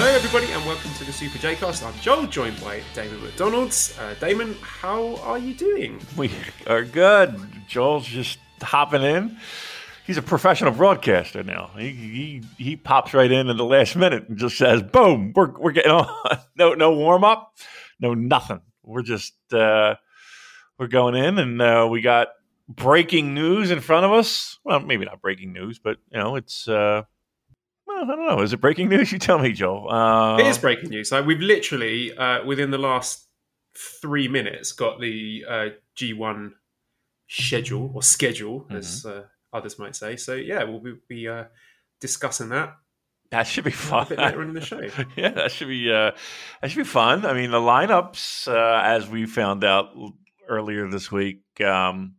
Hello, everybody, and welcome to the Super J Cast. I'm Joel, joined by Damon McDonald's. Uh, Damon, how are you doing? We are good. Joel's just hopping in. He's a professional broadcaster now. He he, he pops right in at the last minute and just says, "Boom, we're we're getting on." no no warm up, no nothing. We're just uh, we're going in, and uh, we got breaking news in front of us. Well, maybe not breaking news, but you know, it's. Well, I don't know. Is it breaking news? You tell me, Joel. Uh, It is breaking news. Like we've literally, uh, within the last three minutes, got the uh, G1 schedule or schedule, as Mm-hmm. uh, others might say. So yeah, we'll be, be uh, discussing that That should be a fun. bit later in the show. yeah, that should be uh, that should be fun. I mean, the lineups, uh, as we found out earlier this week, um,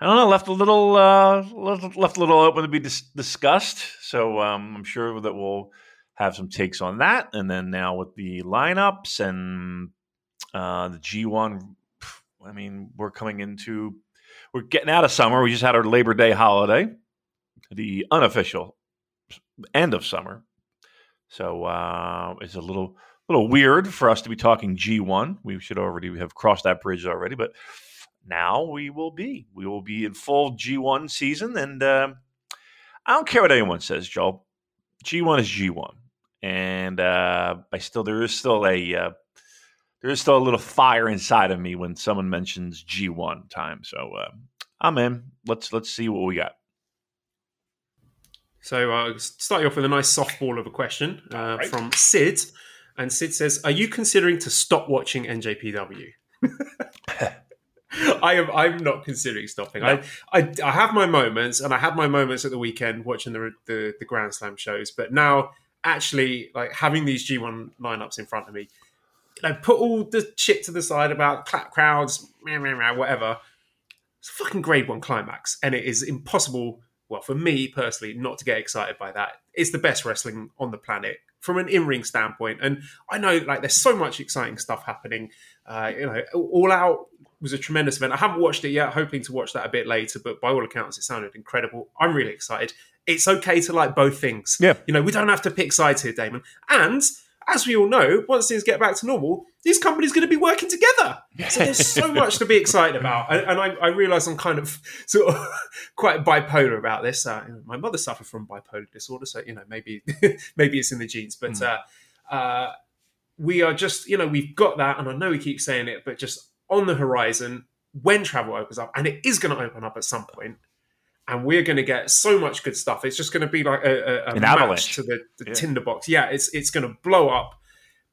I don't know, left a little uh, left, a little open to be dis- discussed. So um, I'm sure that we'll have some takes on that. And then now with the lineups and uh, the G1, I mean, we're coming into we're getting out of summer. We just had our Labor Day holiday, the unofficial end of summer. So uh, it's a little little weird for us to be talking G1. We should already have crossed that bridge already, but now we will be. We will be in full G1 season, and uh, I don't care what anyone says, Joel. G1 is G1, and uh, I still there is still a uh, there is still a little fire inside of me when someone mentions G1 time. So uh, I'm in. Let's let's see what we got. So uh, start you off with a nice softball of a question uh, right. from Sid. And Sid says, Are you considering to stop watching NJPW? I am. I'm not considering stopping. No. I, I I have my moments, and I had my moments at the weekend watching the the, the Grand Slam shows. But now, actually, like having these G1 lineups in front of me, you know, put all the shit to the side about clap crowds, whatever. It's a fucking grade one climax, and it is impossible. Well, for me personally, not to get excited by that. It's the best wrestling on the planet from an in-ring standpoint, and I know like there's so much exciting stuff happening. Uh, you know, All Out was a tremendous event. I haven't watched it yet, hoping to watch that a bit later, but by all accounts, it sounded incredible. I'm really excited. It's okay to like both things. Yeah. You know, we don't have to pick sides here, Damon. And as we all know, once things get back to normal, these companies going to be working together. So there's so much to be excited about. And, and I, I realize I'm kind of sort of quite bipolar about this. Uh, my mother suffered from bipolar disorder, so, you know, maybe maybe it's in the genes. But uh, uh, we are just, you know, we've got that. And I know we keep saying it, but just on the horizon when travel opens up, and it is going to open up at some point, and we're going to get so much good stuff. It's just going to be like a, a, a An match avalanche. to the, the Yeah. tinderbox. Yeah, it's it's going to blow up.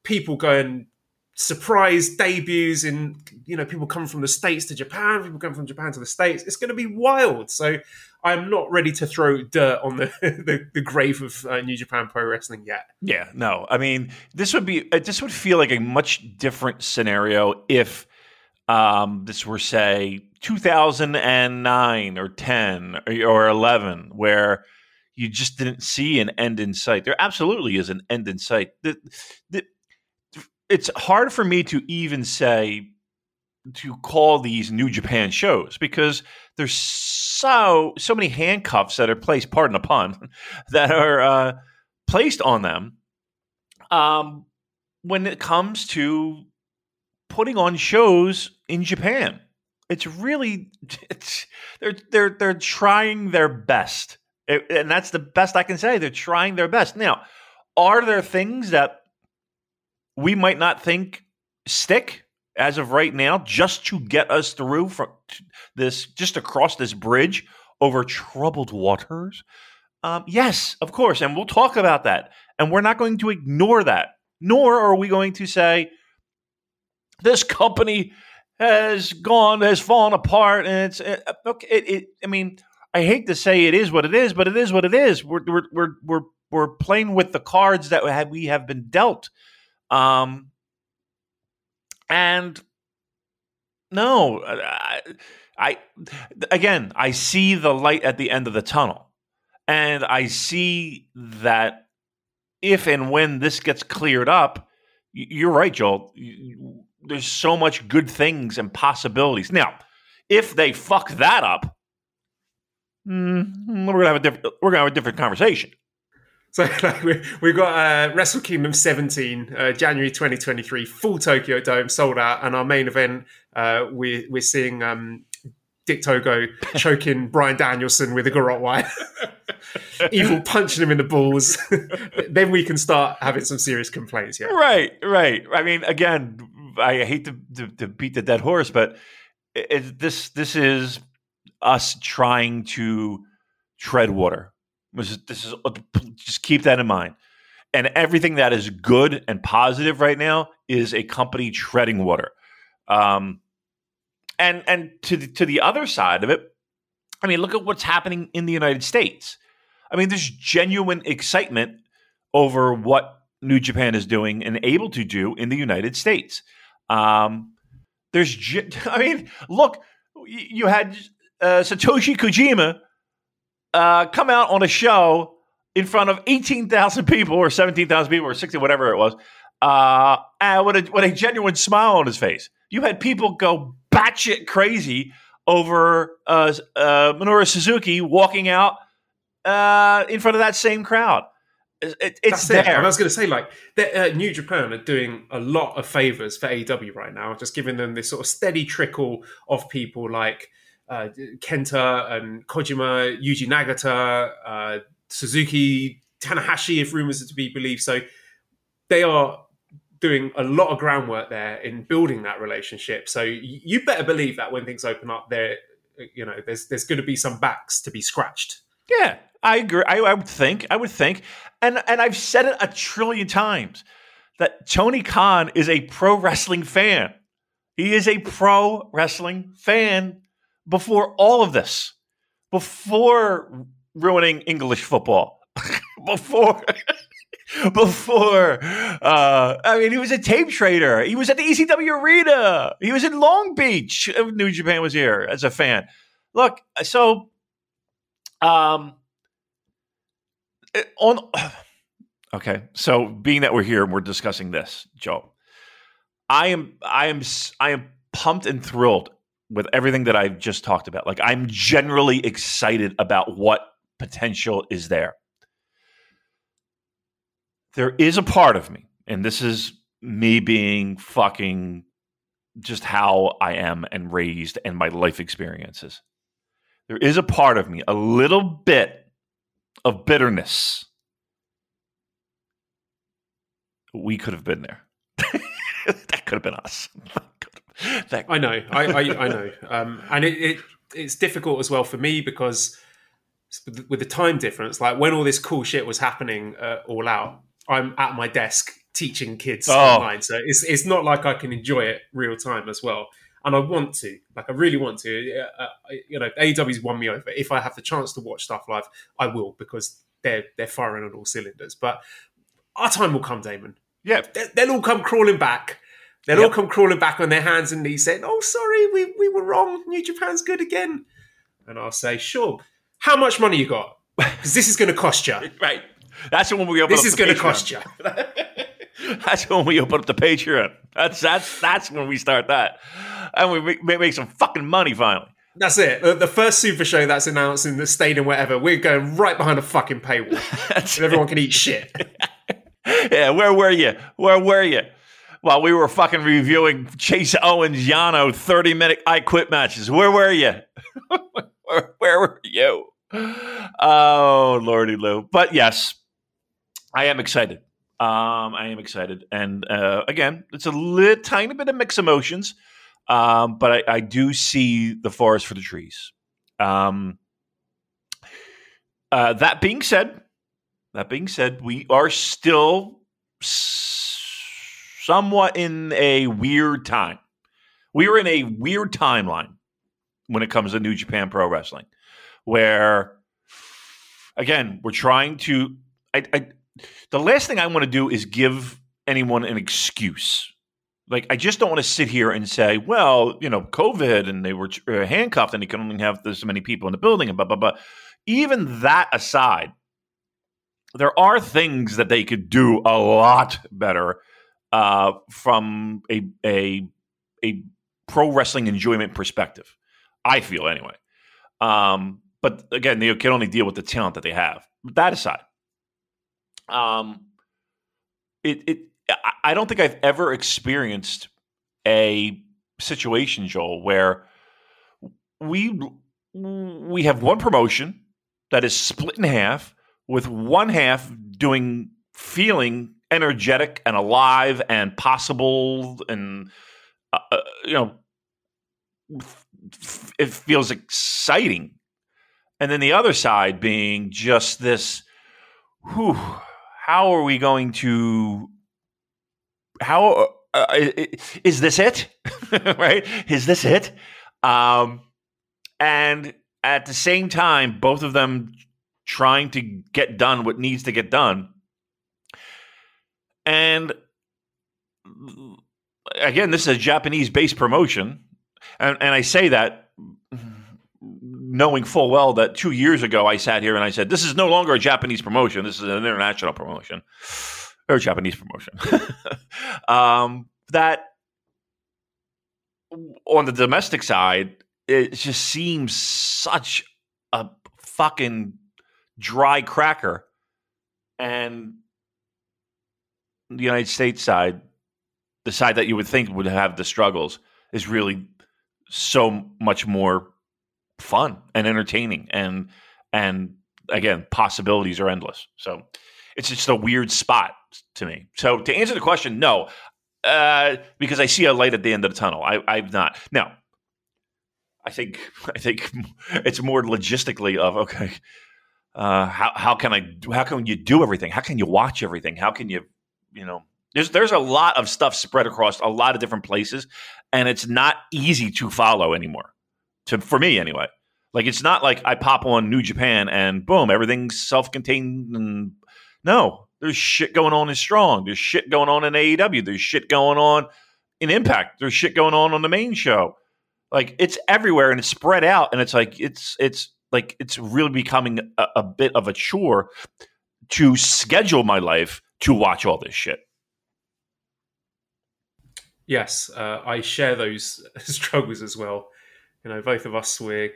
People going surprise debuts in you know people come from the states to Japan, people come from Japan to the states. It's going to be wild. So I'm not ready to throw dirt on the the, the grave of uh, New Japan Pro Wrestling yet. Yeah, no. I mean, this would be uh, this would feel like a much different scenario if um, this were say 2009 or 10 or, or 11, where you just didn't see an end in sight. There absolutely is an end in sight. The, the, it's hard for me to even say to call these New Japan shows because there's so so many handcuffs that are placed, pardon the pun, that are uh, placed on them um, when it comes to putting on shows in Japan. It's really it's, they're they're they're trying their best, It- and that's the best I can say. They're trying their best. Now, are there things that we might not think stick as of right now, just to get us through from this, just across this bridge over troubled waters? Um, yes, of course, and we'll talk about that, and we're not going to ignore that. Nor are we going to say this company has gone, has fallen apart, and it's uh, okay. It, it, I mean, I hate to say it is what it is, but it is what it is. We're we're we're we're, we're playing with the cards that we have- we have been dealt. Um, and no, I, I again, I see the light at the end of the tunnel, and I see that if and when this gets cleared up, you're right, Joel. There's so much good things and possibilities. Now, if they fuck that up, mm, we're gonna have a different we're gonna have a different conversation. So like, we, we've got uh, Wrestle Kingdom 17, uh, January 2023, full Tokyo Dome, sold out. And our main event, uh, we, we're seeing um, Dick Togo choking Bryan Danielson with a garrote wire. Evil punching him in the balls. then we can start having some serious complaints. Yeah. Right, right. I mean, again, I hate to, to, to beat the dead horse, but it, this this is us trying to tread water. This is, this is just keep that in mind. And everything that is good and positive right now is a company treading water. Um, and and to the, to the other side of it, I mean, look at what's happening in the United States. I mean, there's genuine excitement over what New Japan is doing and able to do in the United States. Um, there's, I mean, look, you had uh, Satoshi Kojima uh, come out on a show in front of 18,000 people or 17,000 people or 60, whatever it was, uh, and with a, with a genuine smile on his face. You had people go batshit crazy over uh, uh, Minoru Suzuki walking out uh, in front of that same crowd. It, it's there. I was going to say, like, uh, New Japan are doing a lot of favors for AEW right now, just giving them this sort of steady trickle of people like uh, Kenta and Kojima, Yuji Nagata, uh, Suzuki, Tanahashi, if rumors are to be believed. So they are doing a lot of groundwork there in building that relationship. So you better believe that when things open up, there, you know, there's there's going to be some backs to be scratched. Yeah, I agree. I, I would think. I would think, and and I've said it a trillion times that Tony Khan is a pro wrestling fan. He is a pro wrestling fan before all of this, before ruining English football, before. before uh, I mean he was a tape trader. He was at the ECW arena. He was in Long Beach. New Japan was here as a fan. Look, so um on okay. So being that we're here and we're discussing this, Joe, I am I am I am pumped and thrilled with everything that I've just talked about. Like I'm generally excited about what potential is there. There is a part of me, and this is me being fucking just how I am and raised and my life experiences. There is a part of me, a little bit of bitterness. We could have been there. that could have been us. that- I know, I, I, I know, um, and it, it, it's difficult as well for me because with the time difference, like when all this cool shit was happening uh, all out, I'm at my desk teaching kids oh. online, so it's it's not like I can enjoy it real time as well. And I want to, like, I really want to. Uh, you know, AEW's won me over. If I have the chance to watch stuff live, I will because they're they're firing on all cylinders. But our time will come, Damon. Yeah, they'll all come crawling back They'll yep. all come crawling back on their hands and knees saying, Oh, sorry, we, we were wrong. New Japan's good again. And I'll say, Sure. How much money you got? Because this is going to cost you. right. That's when we open This is going to cost you. that's when we open up the Patreon. That's that's that's when we start that, and we make, make some fucking money finally. That's it. The, first Super Show that's announced in the stadium, whatever, we're going right behind a fucking paywall, and everyone can eat shit. yeah, where were you? Where were you? while we were fucking reviewing Chase Owens Yano 30 minute I quit matches. Where were you? where, where, were you? Oh, Lordy Lou. But yes, I am excited. Um, I am excited. And uh, again, it's a little tiny bit of mixed emotions, um, but I, I, do see the forest for the trees. Um, uh, that being said, that being said, we are still somewhat in a weird time. We are in a weird timeline when it comes to New Japan Pro Wrestling, where again we're trying to. I, I, the last thing I want to do is give anyone an excuse. Like, I just don't want to sit here and say, well, you know, COVID and they were uh, handcuffed and you can only have this many people in the building and blah, blah, blah. Even that aside, there are things that they could do a lot better uh, from a, a, a pro wrestling enjoyment perspective. I feel anyway. Um, but again, they can only deal with the talent that they have. That aside, um, it it I don't think I've ever experienced a situation, Joel, where we we have one promotion that is split in half, with one half doing feeling energetic and alive and possible, and uh, uh you know, it feels exciting, and then the other side being just this. Whew, how are we going to how uh, uh is this it? Right? Is this it? Um and at the same time both of them trying to get done what needs to get done. And again this is a japanese based promotion. And, and i say that knowing full well that two years ago I sat here and I said, this is no longer a Japanese promotion. This is an international promotion or Japanese promotion. um, that on the domestic side, it just seems such a fucking dry cracker. And the United States side, the side that you would think would have the struggles, is really so much more fun and entertaining and and again possibilities are endless so it's just a weird spot to me. So to answer the question no uh, because i see a light at the end of the tunnel. I, i've not. Now i think i think it's more logistically of okay uh, how, how can i how can you do everything? How can you watch everything? How can you you know there's there's a lot of stuff spread across a lot of different places and it's not easy to follow anymore to for me anyway. Like it's not like I pop on New Japan and boom, everything's self-contained and no, there's shit going on in Strong. There's shit going on in AEW. There's shit going on in Impact. There's shit going on on the main show. Like it's everywhere and it's spread out and it's like it's it's like it's really becoming a, a bit of a chore to schedule my life to watch all this shit. Yes, uh, I share those struggles as well. You know, both of us we're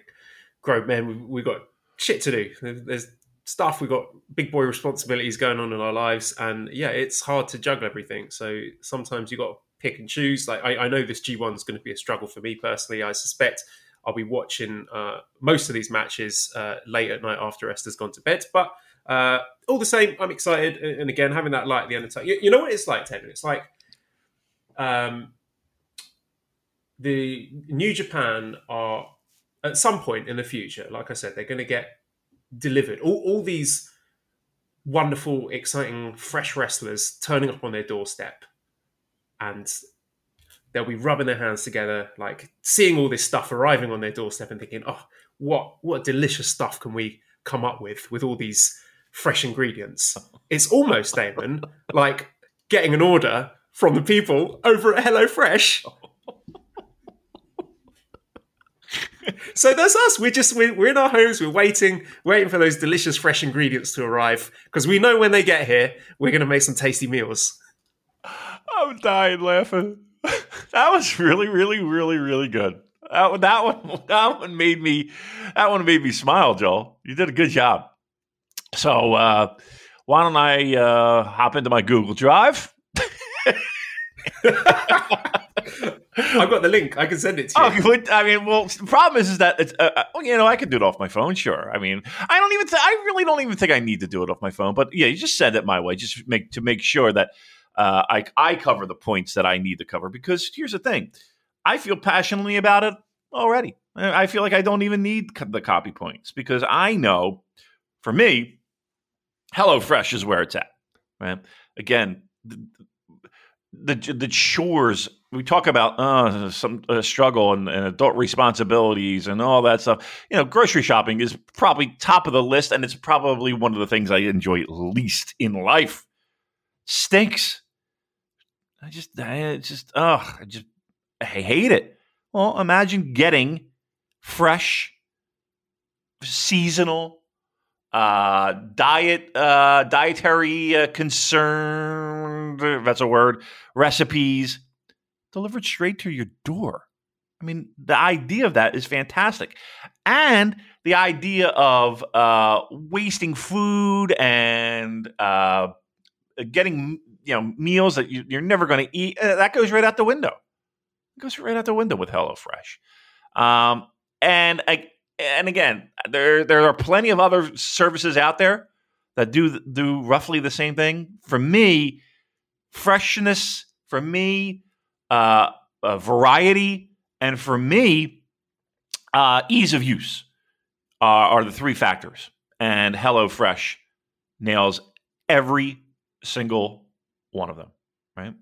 grown men. We've, we've got shit to do. There's stuff. We've got big boy responsibilities going on in our lives, and yeah, it's hard to juggle everything. So sometimes you got to pick and choose. Like I, I know this G1 is going to be a struggle for me personally. I suspect I'll be watching uh, most of these matches uh, late at night after Esther's gone to bed, but. Uh, all the same, I'm excited, and again, having that light at the end of time. You, you know what it's like, Ted? It's like um, the New Japan are at some point in the future, like I said, they're going to get delivered. All, all these wonderful, exciting, fresh wrestlers turning up on their doorstep, and they'll be rubbing their hands together, like seeing all this stuff arriving on their doorstep, and thinking, "Oh, what what delicious stuff can we come up with with all these fresh ingredients?" It's almost, Damon, like getting an order from the people over at HelloFresh so that's us. We're just we're, we're in our homes. We're waiting, waiting for those delicious fresh ingredients to arrive because we know when they get here, we're going to make some tasty meals. I'm dying laughing. that was really, really, really, really good. That, that one, that one made me, that one made me smile, Joel. You did a good job. So uh, why don't I uh, hop into my Google Drive? I've got the link. I can send it to you. Oh, I mean, well, the problem is, is that it's, uh, uh you know, I can do it off my phone. Sure. I mean, I don't even, th- I really don't even think I need to do it off my phone. But yeah, you just send it my way, just make to make sure that uh, I I cover the points that I need to cover. Because here's the thing, I feel passionately about it already. I feel like I don't even need the copy points because I know, for me, HelloFresh is where it's at. Right. Again, the the, the chores we talk about uh, some uh, struggle and, and, adult responsibilities and all that stuff. You know, grocery shopping is probably top of the list, and it's probably one of the things I enjoy least in life. Stinks. I just, I just, oh, I just, I hate it. Well, imagine getting fresh, seasonal, uh, diet, uh, dietary uh, concerned—that's a word, recipes delivered straight to your door. I mean, the idea of that is fantastic. And the idea of uh, wasting food and uh, getting you know meals that you, are never going to eat uh, that goes right out the window. It goes right out the window with HelloFresh. Um, and I, and again, there there are plenty of other services out there that do do roughly the same thing. For me, freshness. For me, uh, variety, and for me, uh, ease of use are, are the three factors. And HelloFresh nails every single one of them. Right?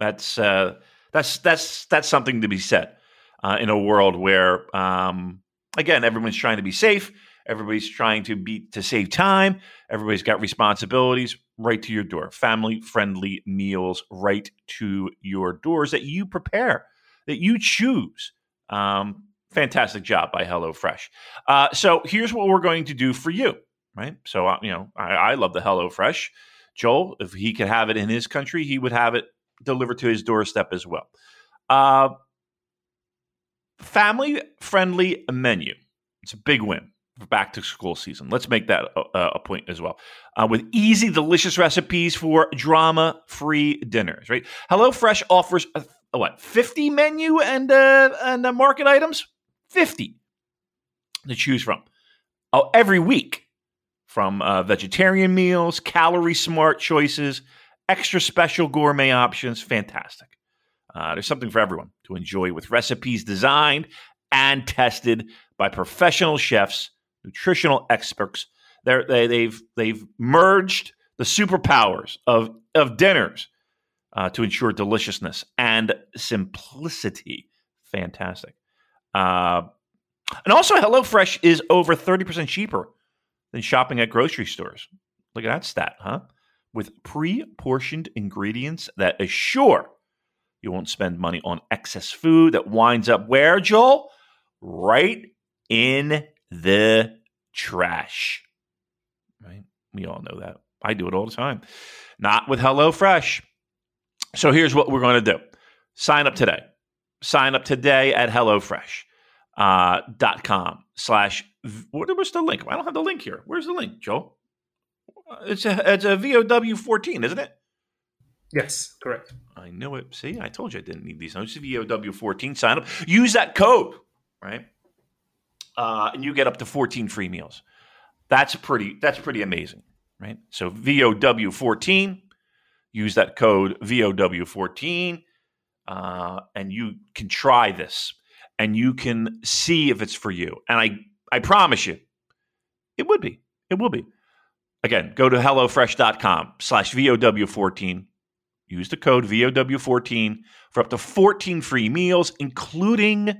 That's uh, that's that's that's something to be said uh, in a world where, um, again, everyone's trying to be safe. Everybody's trying to be to save time. Everybody's got responsibilities right to your door. Family friendly meals right to your doors that you prepare, that you choose. Um, fantastic job by HelloFresh. Uh, so here's what we're going to do for you, right? So uh, you know, I, I love the HelloFresh. Joel, if he could have it in his country, he would have it delivered to his doorstep as well. Uh, family friendly menu. It's a big win back to school season. Let's make that a, a point as well. Uh, with easy, delicious recipes for drama free dinners, right? HelloFresh offers a, a what, 50 menu and, uh, and uh, market items? 50 to choose from. Oh, every week from uh, vegetarian meals, calorie smart choices, extra special gourmet options. Fantastic. Uh, there's something for everyone to enjoy with recipes designed and tested by professional chefs, nutritional experts. They're, they, they've they've merged the superpowers of of dinners uh, to ensure deliciousness and simplicity. Fantastic. Uh, and also, HelloFresh is over 30% cheaper than shopping at grocery stores. Look at that stat, huh? With pre portioned ingredients that assure you won't spend money on excess food that winds up where, Joel? Right in the trash. Right? We all know that. I do it all the time. Not with HelloFresh. So here's what we're going to do sign up today sign up today at HelloFresh uh, dot com slash what was the link? I don't have the link here. Where's the link, Joe? It's a it's a VOW fourteen, isn't it? Yes, correct. I know it. See, I told you I didn't need these. It's VOW fourteen. Sign up. Use that code, right? Uh, and you get up to fourteen free meals. That's pretty. That's pretty amazing, right? So VOW fourteen. Use that code VOW fourteen uh, and you can try this and you can see if it's for you. And I, I promise you, it would be. It will be. Again, go to HelloFresh.com slash VOW14. Use the code VOW14 for up to 14 free meals, including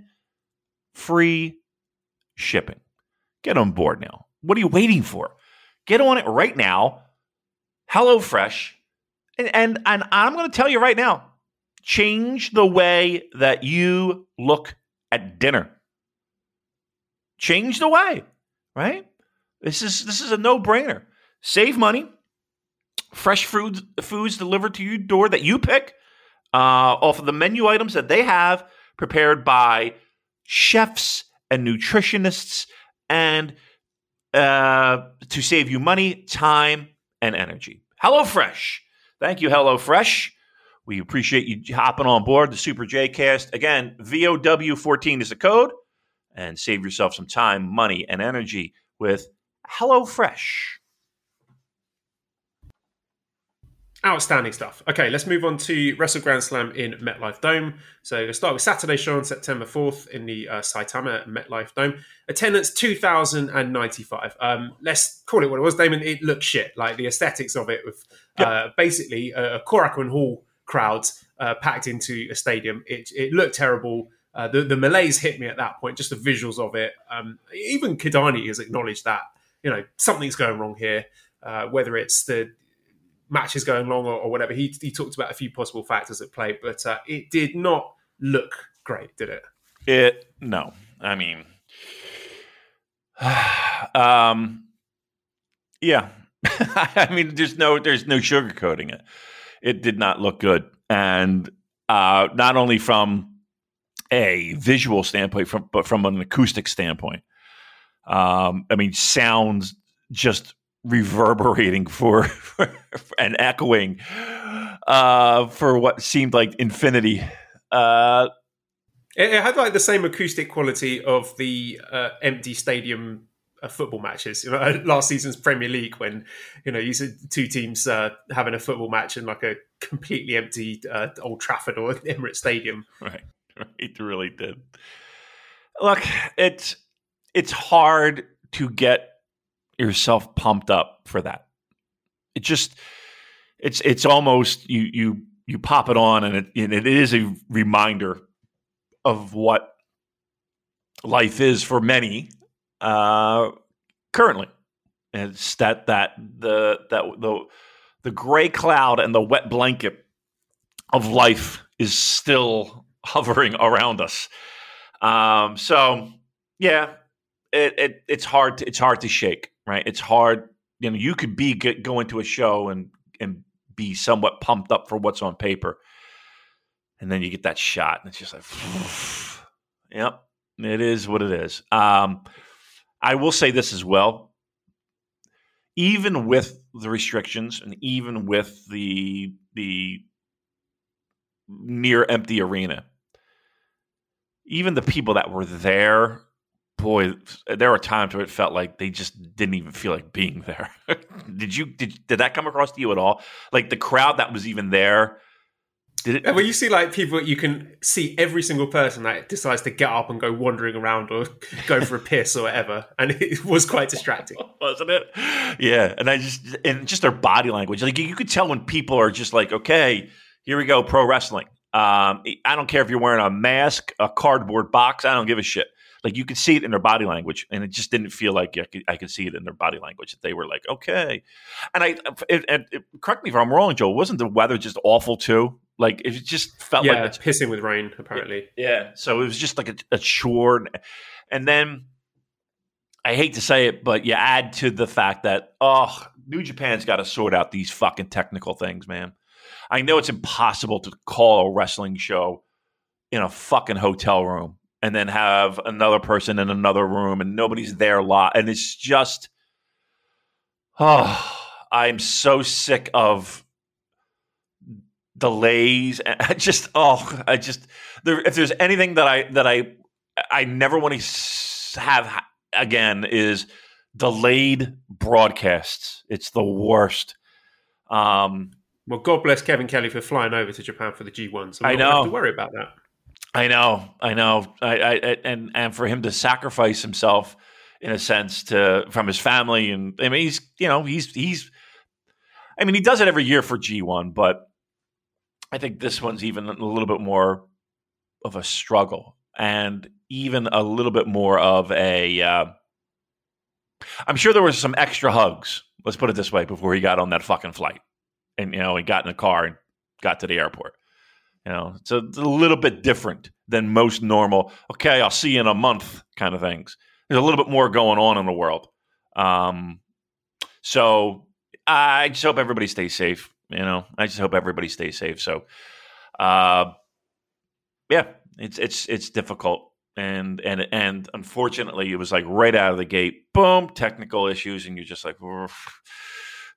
free shipping. Get on board now. What are you waiting for? Get on it right now. HelloFresh. And, and, and I'm going to tell you right now, change the way that you look at dinner. Change the way, right? This is this is a no-brainer. Save money. Fresh foods foods delivered to your door that you pick uh, off of the menu items that they have prepared by chefs and nutritionists and uh, to save you money, time, and energy. HelloFresh. Thank you, HelloFresh. We appreciate you hopping on board the Super J Cast. Again, VOW14 is the code, and save yourself some time, money, and energy with HelloFresh. Outstanding stuff. Okay, let's move on to Wrestle Grand Slam in MetLife Dome. So let's start with Saturday show on September 4th in the uh, Saitama MetLife Dome. Attendance 2,095. Um, let's call it what it was, Damon. It looked shit. Like the aesthetics of it with uh, basically a, a Korakuen Hall crowds uh, packed into a stadium. It, it looked terrible. Uh, the, the malaise hit me at that point, just the visuals of it. Um, even Kidani has acknowledged that, you know, something's going wrong here, uh, whether it's the matches going long or, or, whatever. He he talked about a few possible factors at play, but uh, it did not look great, did it? It no. I mean, um, yeah. I mean, there's no there's no sugarcoating it. It did not look good, and uh, not only from a visual standpoint, from, but from an acoustic standpoint. Um, I mean, sounds just reverberating for, for and echoing uh, for what seemed like infinity. Uh, it, it, had like the same acoustic quality of the uh, empty stadium uh, football matches. You know, last season's Premier League when you know you said two teams uh, having a football match in like a completely empty uh, Old Trafford or Emirates Stadium. Right, it really did. Look, it's it's hard to get yourself pumped up for that. It just it's it's almost you you you pop it on and it it is a reminder of what life is for many uh, currently. And it's that that the that the the gray cloud and the wet blanket of life is still hovering around us. Um, so yeah, it, it it's hard to, it's hard to shake, right? It's hard. You know, you could be get, go into a show and and be somewhat pumped up for what's on paper, and then you get that shot, and it's just like, yep, it is what it is. Um, I will say this as well. Even with the restrictions and even with the the near empty arena, even the people that were there boy, there were times where it felt like they just didn't even feel like being there. did you did did that come across to you at all? Like the crowd that was even there. Did it? Well, you see like people, you can see every single person that decides to get up and go wandering around or go for a piss or whatever, and it was quite distracting, wasn't it? Yeah, and I just and just their body language, like you could tell when people are just like, okay, here we go, pro wrestling. Um, I don't care if you're wearing a mask, a cardboard box. I don't give a shit like you could see it in their body language, and it just didn't feel like I could, I could see it in their body language that they were like, okay. And I, it, it, it, correct me if I'm wrong, Joe. Wasn't the weather just awful too? Like it just felt yeah, like it's pissing with rain. Apparently, yeah. So it was just like a, a chore, and then I hate to say it, but you add to the fact that oh, New Japan's got to sort out these fucking technical things, man. I know it's impossible to call a wrestling show in a fucking hotel room and then have another person in another room and nobody's there lot. And it's just oh i'm so sick of delays. I just oh i just there, if there's anything that i that i i never want to have again is delayed broadcasts. It's the worst. Um well god bless kevin kelly for flying over to japan for the g1 so i know have to worry about that I know, I know, I, I, and and for him to sacrifice himself in a sense to from his family, and I mean, he's you know, he's he's, I mean, he does it every year for G one, but I think this one's even a little bit more of a struggle, and even a little bit more of a. am uh, sure there was some extra hugs. Let's put it this way: before he got on that fucking flight, and you know, he got in the car and got to the airport. You know, it's a, it's a little bit different than most normal. Okay, I'll see you in a month kind of things. There's a little bit more going on in the world. Um, so I just hope everybody stays safe. You know, I just hope everybody stays safe. So, uh, yeah, it's it's it's difficult, and and and unfortunately, it was like right out of the gate, boom, technical issues, and you're just like, all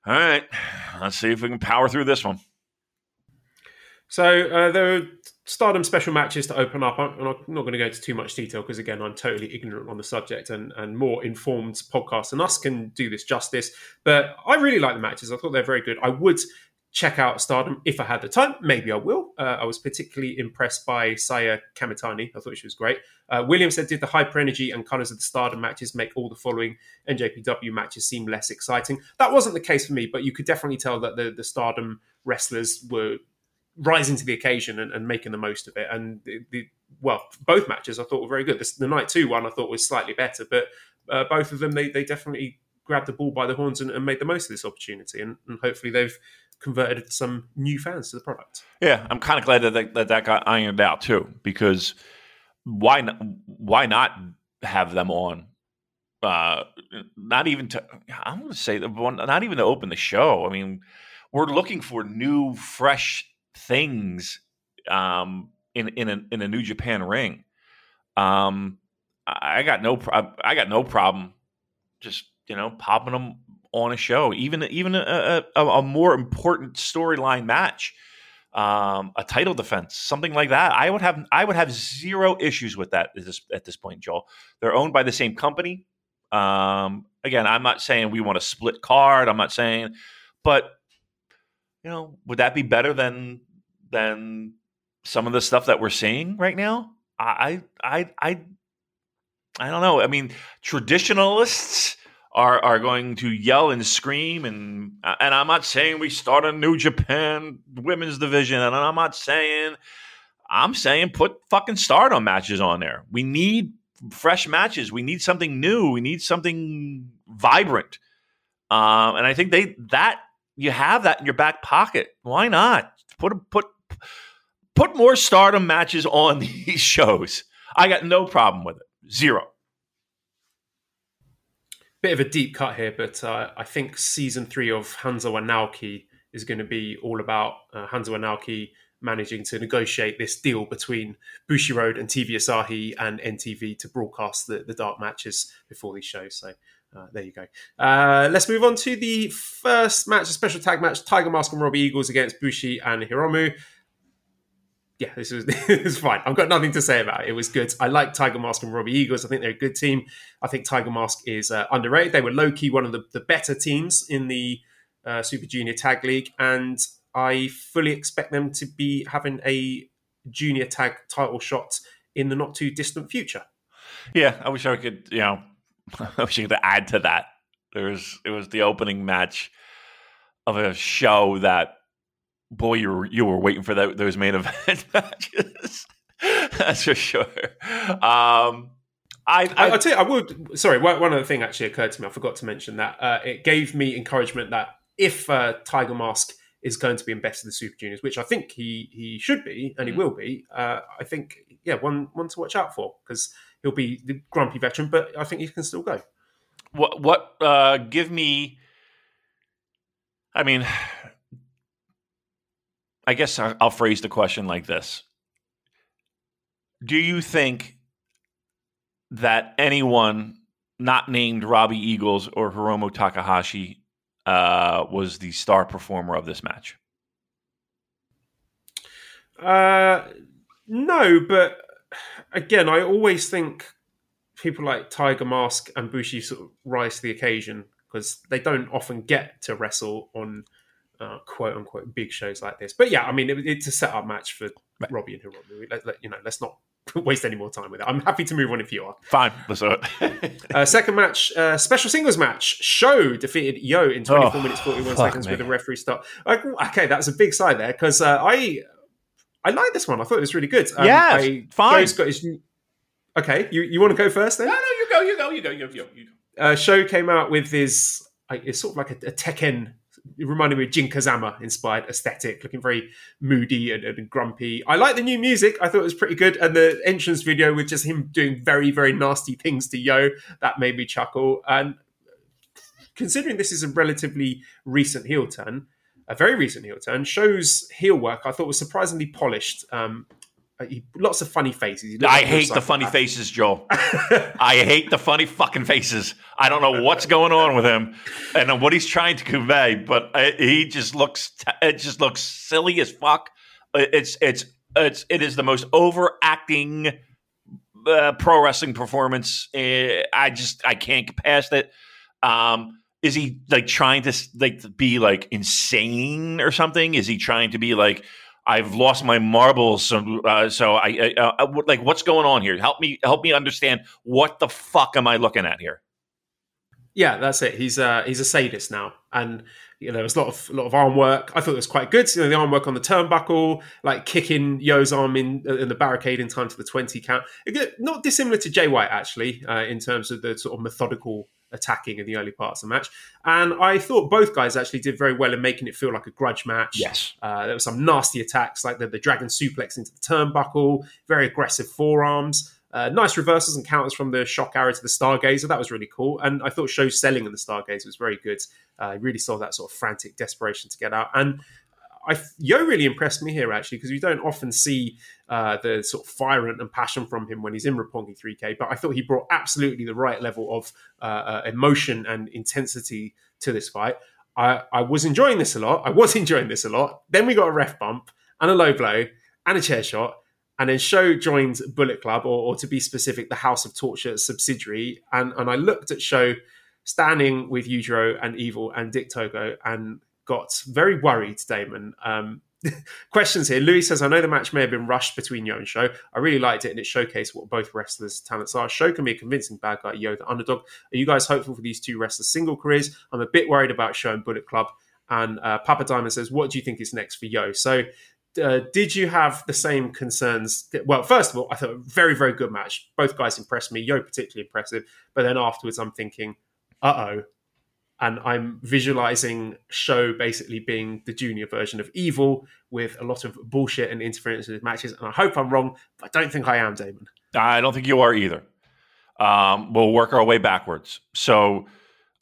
right, let's see if we can power through this one. So uh, there are Stardom special matches to open up. I'm not going to go into too much detail because, again, I'm totally ignorant on the subject, and, and more informed podcasts than us can do this justice. But I really like the matches. I thought they're very good. I would check out Stardom if I had the time. Maybe I will. Uh, I was particularly impressed by Saya Kamitani. I thought she was great. Uh, William said, Did the hyper energy and colors of the Stardom matches make all the following NJPW matches seem less exciting? That wasn't the case for me, but you could definitely tell that the, the Stardom wrestlers were rising to the occasion and, and making the most of it. And the, the, well, both matches I thought were very good. The, the night two one I thought was slightly better, but uh, both of them they they definitely grabbed the ball by the horns and, and, made the most of this opportunity. And, and hopefully they've converted some new fans to the product. Yeah, I'm kind of glad that that, that that got ironed out too, because why not? Why not have them on? Uh, not even to I'm going to say the one, not even to open the show. I mean, we're looking for new, fresh things um, in in a, in a New Japan ring. Um, I got no pro- I got no problem just you know popping them on a show, even even a, a, a more important storyline match, um, a title defense, something like that. I would have I would have zero issues with that at this, at this point, Joel. They're owned by the same company. Um, again, I'm not saying we want a split card. I'm not saying, but you know, would that be better than than some of the stuff that we're seeing right now? I I I I don't know. I mean, traditionalists are are going to yell and scream and and I'm not saying we start a new Japan women's division and I'm not saying I'm saying put fucking stardom matches on there. We need fresh matches. We need something new. We need something vibrant. Um, and I think they that you have that in your back pocket. Why not put put put more stardom matches on these shows? I got no problem with it. Zero bit of a deep cut here, but uh, I think season three of Hanzawa is going to be all about uh, Hanzawa managing to negotiate this deal between Bushiroad and TV Asahi and NTV to broadcast the, the dark matches before these shows. So uh, there you go. Uh, let's move on to the first match, a special tag match: Tiger Mask and Robbie Eagles against Bushi and Hiromu yeah, this was this is fine. I've got nothing to say about it. It was good. I like Tiger Mask and Robbie Eagles. I think they're a good team. I think Tiger Mask is uh, underrated. They were low key one of the, the better teams in the uh, Super Junior Tag League, and I fully expect them to be having a junior tag title shot in the not too distant future. Yeah, I wish I could. You know, I wish you could add to that. There was it was the opening match of a show that boy, you were you were waiting for that, those main event matches. That's for sure. Um, I, I, will tell you, I would. Sorry, one, other thing actually occurred to me. I forgot to mention that uh, it gave me encouragement that if uh, Tiger Mask is going to be in best of the Super Juniors, which I think he he should be and he mm. will be, uh, I think yeah, one one to watch out for because he'll be the grumpy veteran, but I think he can still go. What what uh, give me? I mean, I guess I'll phrase the question like this Do you think that anyone not named Robbie Eagles or Hiromu Takahashi uh, was the star performer of this match? Uh, no, but again, I always think people like Tiger Mask and Bushi sort of rise to the occasion because they don't often get to wrestle on uh, quote unquote big shows like this. But yeah, I mean, it, it's a set up match for right. Robbie and Hiromu. Let, let, you know, let's not waste any more time with it. I'm happy to move on if you are. Fine, let's do it. uh, second match, uh, special singles match. Sho defeated Yo in 24 oh, minutes 41 seconds me. with a referee stop. Okay, that's a big side there because uh, I I like this one. I thought it was really good. Um, yeah, I, fine. Yo's got his, okay, you you want to go first then? No, no, you go, you go, you go, you go. You go. Uh, Sho came out with his. It's sort of like a, a Tekken it reminded me of Jin Kazama inspired aesthetic, looking very moody and, and, grumpy. I like the new music. I thought it was pretty good. And the entrance video with just him doing very, very nasty things to Yo, that made me chuckle. And considering this is a relatively recent heel turn, a very recent heel turn, Sho's heel work I thought was surprisingly polished. Um, uh, he, lots of funny faces. I hate the funny faces, Joe. I hate the funny fucking faces. I don't know what's going on with him and what he's trying to convey, but he just looks it just looks silly as fuck. It's it's it's it is the most overacting uh, pro wrestling performance. Uh, I just I can't get past it. Um, is he like trying to like be like insane or something? Is he trying to be like I've lost my marbles, so uh, so I, uh, uh, like what's going on here? Help me, help me understand what the fuck am I looking at here? Yeah, that's it. He's uh, he's a sadist now, and you know, there was a lot of a lot of arm work. I thought it was quite good. You know, the arm work on the turnbuckle, like kicking Yo's arm in in the barricade in time to the twenty count. Not dissimilar to Jay White actually, uh, in terms of the sort of methodical attacking in the early parts of the match. And I thought both guys actually did very well in making it feel like a grudge match. Yes. Uh, there were some nasty attacks, like the, the dragon suplex into the turnbuckle, very aggressive forearms. Uh, nice reversals and counters from the shock arrow to the Stargazer. That was really cool. And I thought Sho selling in the Stargazer was very good. Uh, I really saw that sort of frantic desperation to get out. And I, Yo really impressed me here actually because you don't often see uh, the sort of fire and passion from him when he's in Roppongi 3K. But I thought he brought absolutely the right level of uh, uh, emotion and intensity to this fight. I, I was enjoying this a lot. I was enjoying this a lot. Then we got a ref bump and a low blow and a chair shot. And then Sho joined Bullet Club, or, or to be specific, the House of Torture subsidiary. And, and I looked at Sho standing with Yujiro and Evil and Dick Togo and got very worried, Damon. Um, questions here. Louis says, I know the match may have been rushed between Yo and Sho. I really liked it and it showcased what both wrestlers' talents are. Sho can be a convincing bad guy, Yo, the underdog. Are you guys hopeful for these two wrestlers' single careers? I'm a bit worried about Sho and Bullet Club. And uh, Papa Diamond says, What do you think is next for Yo? So, uh, did you have the same concerns? Well, first of all, I thought a very, very good match. Both guys impressed me. Yo, particularly impressive. But then afterwards, I'm thinking, uh oh, and I'm visualizing Sho basically being the junior version of evil with a lot of bullshit and interference in his matches. And I hope I'm wrong, but I don't think I am, Damon. I don't think you are either. Um, we'll work our way backwards. So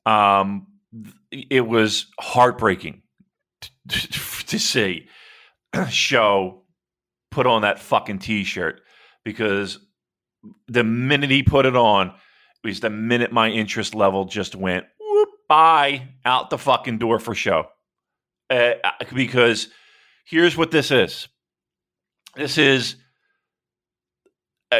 um, it was heartbreaking to, to see Sho put on that fucking t-shirt because the minute he put it on was the minute my interest level just went Bye out the fucking door for Sho. Uh, because here's what this is. This is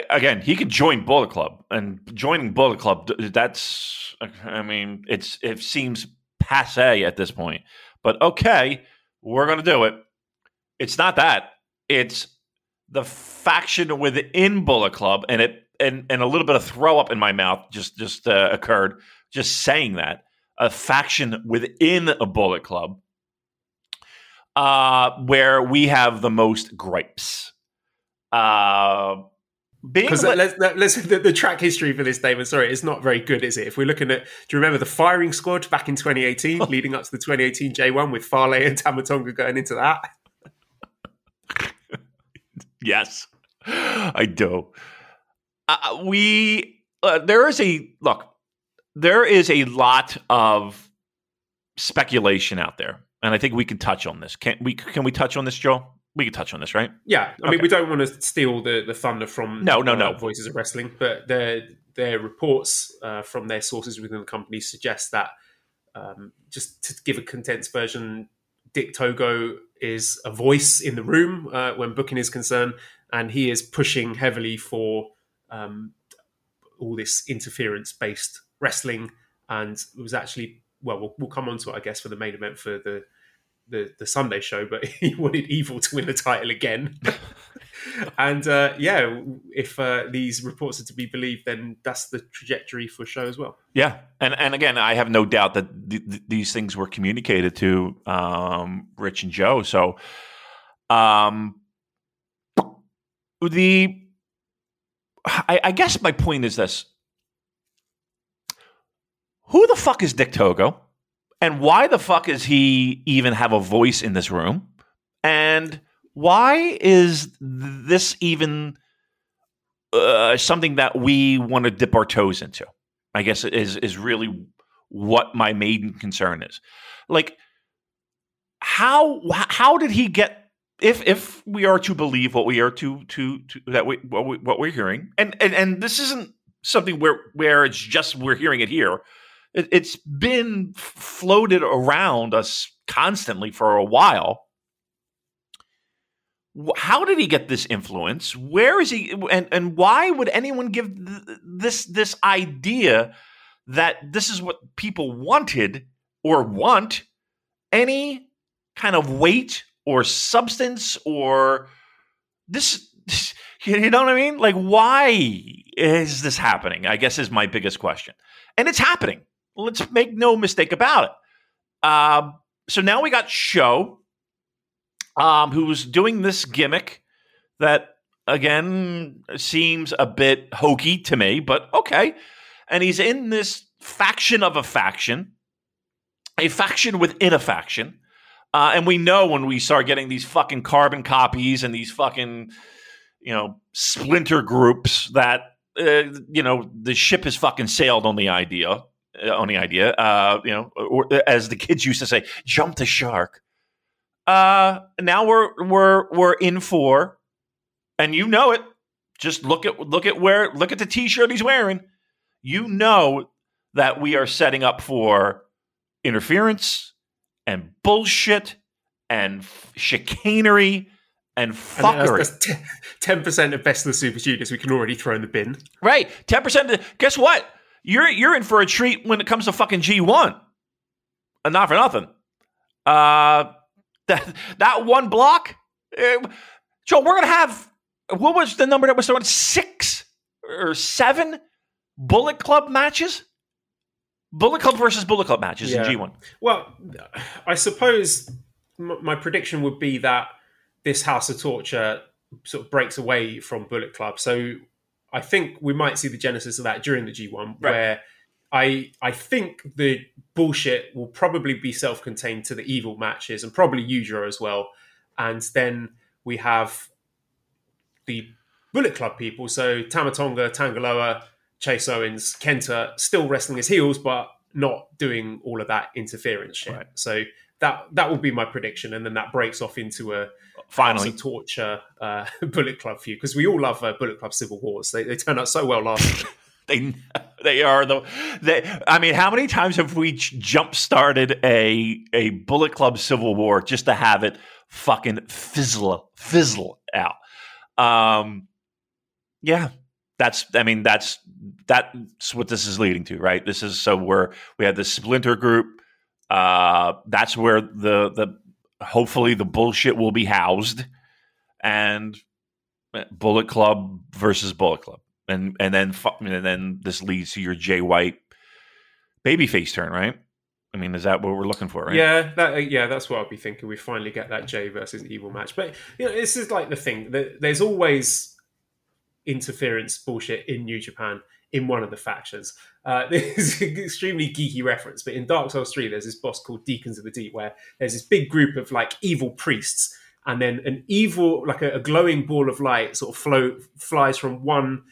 again, he could join Bullet Club, and joining Bullet Club, that's, I mean, it's it seems passe at this point. But okay, we're gonna do it. It's not that. It's the faction within Bullet Club, and it and and a little bit of throw up in my mouth just just uh, occurred just saying that a faction within a Bullet Club uh, where we have the most gripes. Uh, because let's, let's the, the, track history for this, David. Sorry, it's not very good, is it? If we're looking at, do you remember the firing squad back in 2018, leading up to the 2018 G1 with Fale and Tama Tonga going into that? yes, I do. Uh, we uh, there is a look there is a lot of speculation out there, and I think we can touch on this. Can we? Can we touch on this, Joe? We can touch on this, right? Yeah. I okay. mean, we don't want to steal the, the thunder from no, no, uh, no. Voices of Wrestling, but their their reports uh, from their sources within the company suggest that um, just to give a condensed version, Dick Togo is a voice in the room uh, when booking is concerned, and he is pushing heavily for um, all this interference based wrestling, and it was actually well, we'll, we'll come on to it, I guess, for the main event for the the, the Sunday show, but he wanted Evil to win the title again. and uh, yeah, if uh, these reports are to be believed, then that's the trajectory for Sho as well. Yeah, and and again, I have no doubt that th- th- these things were communicated to um, Rich and Joe. So, um, the I, I guess my point is this: who the fuck is Dick Togo? And why the fuck does he even have a voice in this room? And why is this even uh, something that we want to dip our toes into? I guess is is really what my main concern is. Like, how how did he get? If if we are to believe what we are to to, to that we what, we what we're hearing, and, and and this isn't something where where it's just we're hearing it here it, has been floated around us constantly for a while. How did he get this influence? Where is he, and and why would anyone give th- this this idea that this is what people wanted or want any kind of weight or substance or this you know what I mean? Like, why is this happening? I guess is my biggest question. And it's happening. Let's make no mistake about it. Uh, so now we got Sho, um, who's doing this gimmick that again seems a bit hokey to me, but okay. And he's in this faction of a faction, a faction within a faction. Uh, and we know when we start getting these fucking carbon copies and these fucking, you know, splinter groups that, uh, you know, the ship has fucking sailed on the idea, uh, on the idea, uh, you know, or, as the kids used to say, jump the shark. Uh, now we're we're we're in for, and you know it. Just look at look at where look at the t-shirt he's wearing. You know that we are setting up for interference and bullshit and f- chicanery and fuckery. Ten percent of best of the Super Juniors we can already throw in the bin. Right, ten percent. Guess what? You're you're in for a treat when it comes to fucking G one. And not for nothing. Uh, that that one block, uh, Joe. We're gonna have what was the number that was thrown? Six or seven Bullet Club matches. Bullet Club versus Bullet Club matches yeah. in G1. Well, I suppose my prediction would be that this House of Torture sort of breaks away from Bullet Club. So I think we might see the genesis of that during the G1, right. where I I think the bullshit will probably be self-contained to the evil matches and probably Yujiro as well. And then we have the Bullet Club people, so Tama Tonga, Tangaloa, Chase Owens, Kenta still wrestling as heels, but not doing all of that interference shit. Right. So that that will be my prediction, and then that breaks off into a finally torture uh, Bullet Club for you because we all love uh, Bullet Club Civil Wars. They they turn out so well last. they they are the they, I mean, how many times have we jump started a a Bullet Club Civil War just to have it fucking fizzle fizzle out? Um, yeah, that's I mean that's that's what this is leading to, right? This is so we're we have the splinter group. Uh, that's where the the hopefully the bullshit will be housed, and Bullet Club versus Bullet Club, and and then and then this leads to your Jay White babyface turn, right? I mean, is that what we're looking for, right? Yeah, that, uh, yeah, that's what I'd be thinking. We finally get that Jay versus Evil match, but you know, this is like the thing that there's always interference bullshit in New Japan in one of the factions. Uh, this is an extremely geeky reference, but in Dark Souls 3, there's this boss called Deacons of the Deep, where there's this big group of like evil priests, and then an evil, like a, a glowing ball of light, sort of float, flies from one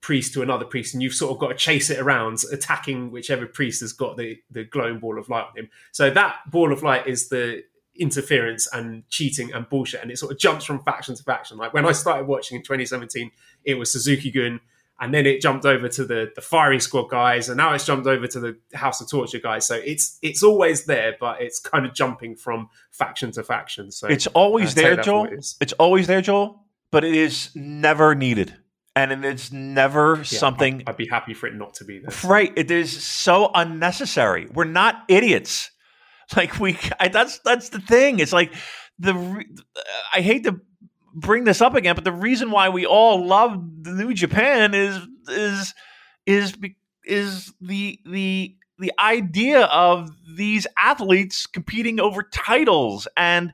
priest to another priest, and you've sort of got to chase it around, attacking whichever priest has got the, the glowing ball of light on him. So that ball of light is the interference and cheating and bullshit, and it sort of jumps from faction to faction. Like when I started watching in 2017, it was Suzuki Gun, and then it jumped over to the the firing squad guys, and now it's jumped over to the House of Torture guys. So it's it's always there, but it's kind of jumping from faction to faction. So it's always uh, there, Joel. It it's always there, Joel, but it is never needed. And it's never yeah, something. I'd be happy for it not to be there. Right. It is so unnecessary. We're not idiots. Like we, I, that's that's the thing. It's like the. I hate to bring this up again, but the reason why we all love the New Japan is is is is the the the idea of these athletes competing over titles and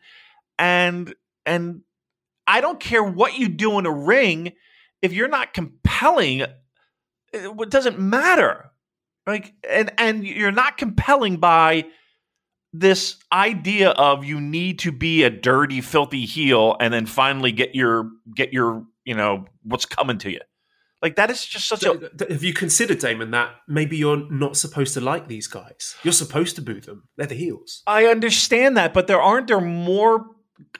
and and I don't care what you do in a ring if you're not compelling it doesn't matter. Like and and you're not compelling by this idea of you need to be a dirty, filthy heel and then finally get your get your you know what's coming to you. Like that is just such a. Have you considered, Damon, that maybe you're not supposed to like these guys? You're supposed to boo them. They're the heels. I understand that, but there aren't there more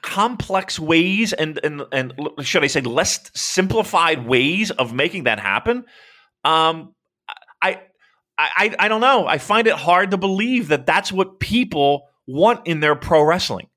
complex ways and and and should I say less simplified ways of making that happen? Um, I I, I don't know. I find it hard to believe that that's what people want in their pro wrestling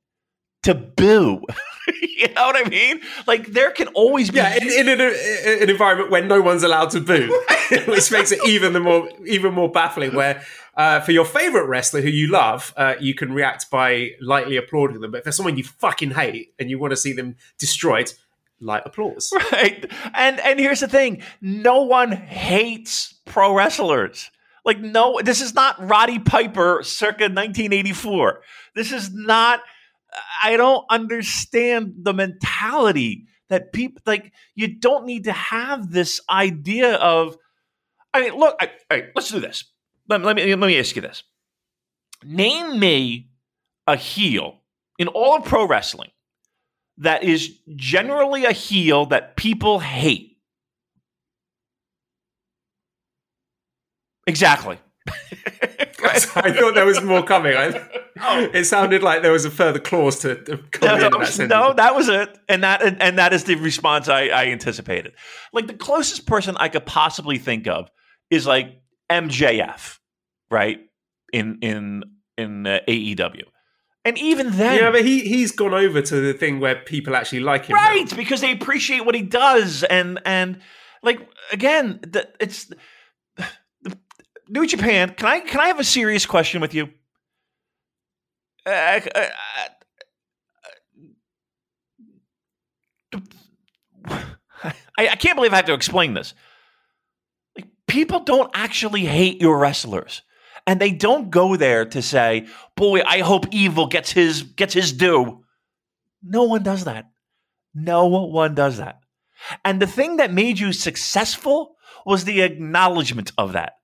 to boo. you know what I mean? Like there can always be yeah in, in an, an, environment where no one's allowed to boo, which makes it even the more even more baffling. Where uh, for your favorite wrestler who you love, uh, you can react by lightly applauding them, but if there's someone you fucking hate and you want to see them destroyed, light applause. Right. And and here's the thing: no one hates pro wrestlers. Like, no, this is not Roddy Piper circa 1984. This is not, I don't understand the mentality that people, like, you don't need to have this idea of, I mean, look, I, let's do this. let, let me let me ask you this: Name me a heel in all of pro wrestling that is generally a heel that people hate. Exactly. I thought there was more coming. I, it sounded like there was a further clause to come no, in that that was, sentence. no, that was it, and that and, and that is the response I, I anticipated. Like the closest person I could possibly think of is like MJF, right? In in in uh, AEW, and even then, Yeah, but he he's gone over to the thing where people actually like him. now. right? Because they appreciate what he does, and and like again, the, it's the, New Japan. Can I can I have a serious question with you? Uh, uh, I, I can't believe I have to explain this. Like, people don't actually hate your wrestlers, and they don't go there to say, "Boy, I hope Evil gets his gets his due." No one does that. No one does that. And the thing that made you successful was the acknowledgement of that.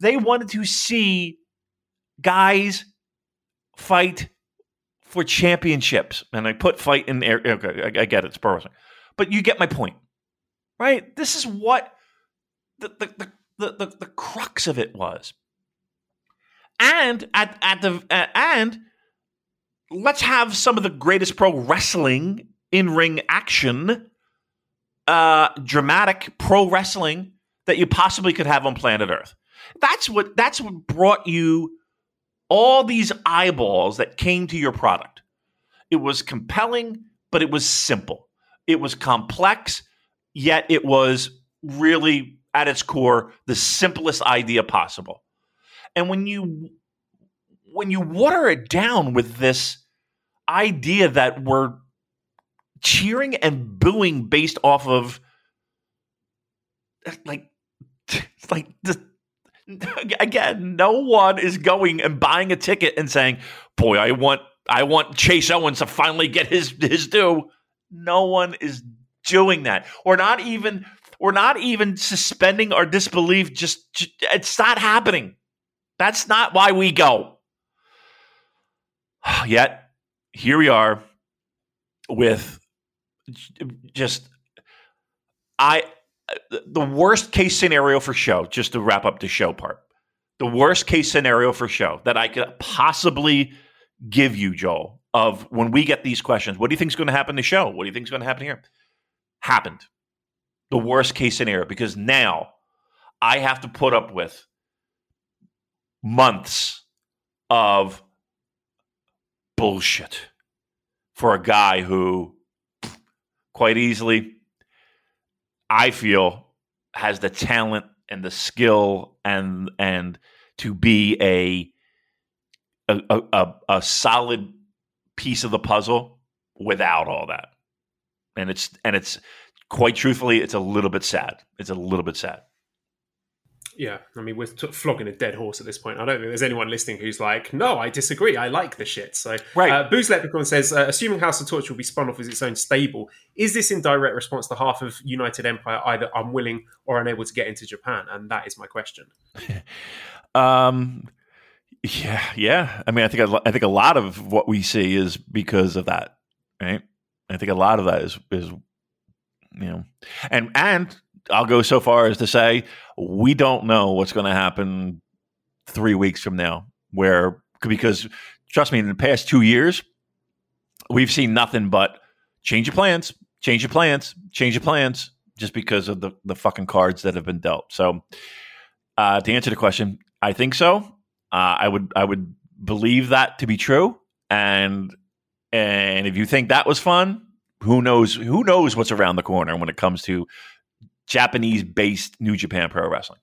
They wanted to see guys fight for championships. And I put fight in there. Okay, I, get it. It's pro. But you get my point, right? This is what the, the, the, the, the, the crux of it was. And at, at the uh, and let's have some of the greatest pro wrestling in ring action, uh, dramatic pro wrestling that you possibly could have on planet Earth. That's what that's what brought you all these eyeballs that came to your product. It was compelling, but it was simple. It was complex, yet it was really at its core the simplest idea possible. And when you when you water it down with this idea that we're cheering and booing based off of like like the again no one is going and buying a ticket and saying boy i want i want chase owens to finally get his his due. No one is doing that. We're not even we're not even suspending our disbelief just, it's not happening. That's not why we go. Yet here we are with just I the worst case scenario for Sho, just to wrap up the Sho part. The worst case scenario for Sho that I could possibly give you, Joel, of when we get these questions, what do you think is going to happen the Sho? What do you think is going to happen here? Happened. The worst case scenario, because now I have to put up with months of bullshit for a guy who quite easily I feel has the talent and the skill and and to be a a, a, a solid piece of the puzzle without all that. And it's and it's quite truthfully, it's a little bit sad. It's a little bit sad. Yeah, I mean, we're t- flogging a dead horse at this point. I don't think there's anyone listening who's like, no, I disagree. I like the shit. So, Right. Uh, Booze Leprechaun says, uh, assuming House of Torture will be spun off as its own stable, is this in direct response to half of United Empire either unwilling or unable to get into Japan? And that is my question. Um, yeah, yeah. I mean, I think a I think a lot of what we see is because of that, right? I think a lot of that is is you know, and and I'll go so far as to say we don't know what's going to happen three weeks from now, where because trust me, in the past two years, we've seen nothing but change your plans, change your plans, change your plans, just because of the the fucking cards that have been dealt. So, uh, to answer the question, I think so. Uh, I would I would believe that to be true, and and if you think that was fun, who knows who knows what's around the corner when it comes to Japanese based New Japan Pro Wrestling.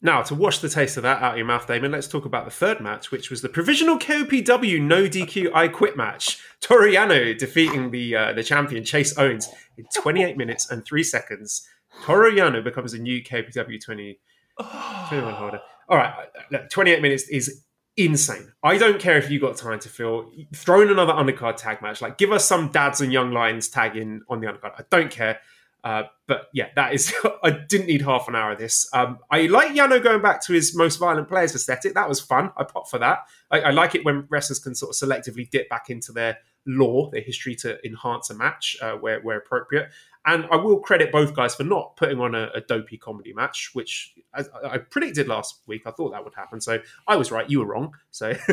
Now, to wash the taste of that out of your mouth, Damon, let's talk about the third match, which was the provisional KOPW no DQ I Quit match. Toru Yano defeating the uh, the champion Chase Owens in 28 minutes and three seconds. Toru Yano becomes a new KOPW 20, 21 holder. All right, look, 28 minutes is insane. I don't care if you got time to fill. Throw in another undercard tag match. Like, give us some dads and young lions tag in on the undercard. I don't care. Uh, but yeah, that is. I didn't need half an hour of this. Um, I like Yano going back to his most violent players aesthetic. That was fun. I pop for that. I, I like it when wrestlers can sort of selectively dip back into their lore, their history to enhance a match uh, where where appropriate. And I will credit both guys for not putting on a, a dopey comedy match, which I, I, predicted last week. I thought that would happen. So I was right. You were wrong. So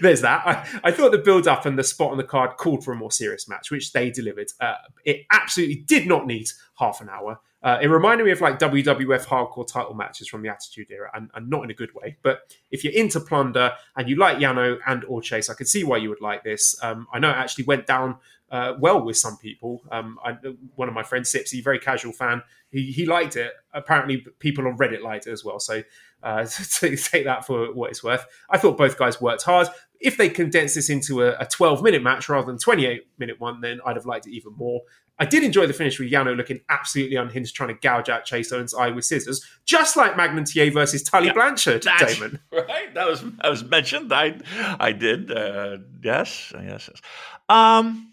there's that. I, I, thought the build up and the spot on the card called for a more serious match, which they delivered. Uh, it absolutely did not need half an hour. Uh, it reminded me of like WWF hardcore title matches from the Attitude Era, and, and, not in a good way. But if you're into plunder and you like Yano and or Chase, I could see why you would like this. Um, I know it actually went down uh, well with some people. Um, I, one of my friends, Sipsy, very casual fan, he, he liked it. Apparently, people on Reddit liked it as well. So uh, take that for what it's worth. I thought both guys worked hard. If they condensed this into a, a 12 minute match rather than 28 minute one, then I'd have liked it even more. I did enjoy the finish with Yano looking absolutely unhinged, trying to gouge out Chase Owens' eye with scissors, just like Magnum TA versus Tully yeah, Blanchard. Damon, right? That was that was mentioned. I I did. Uh, yes, yes, yes. Um,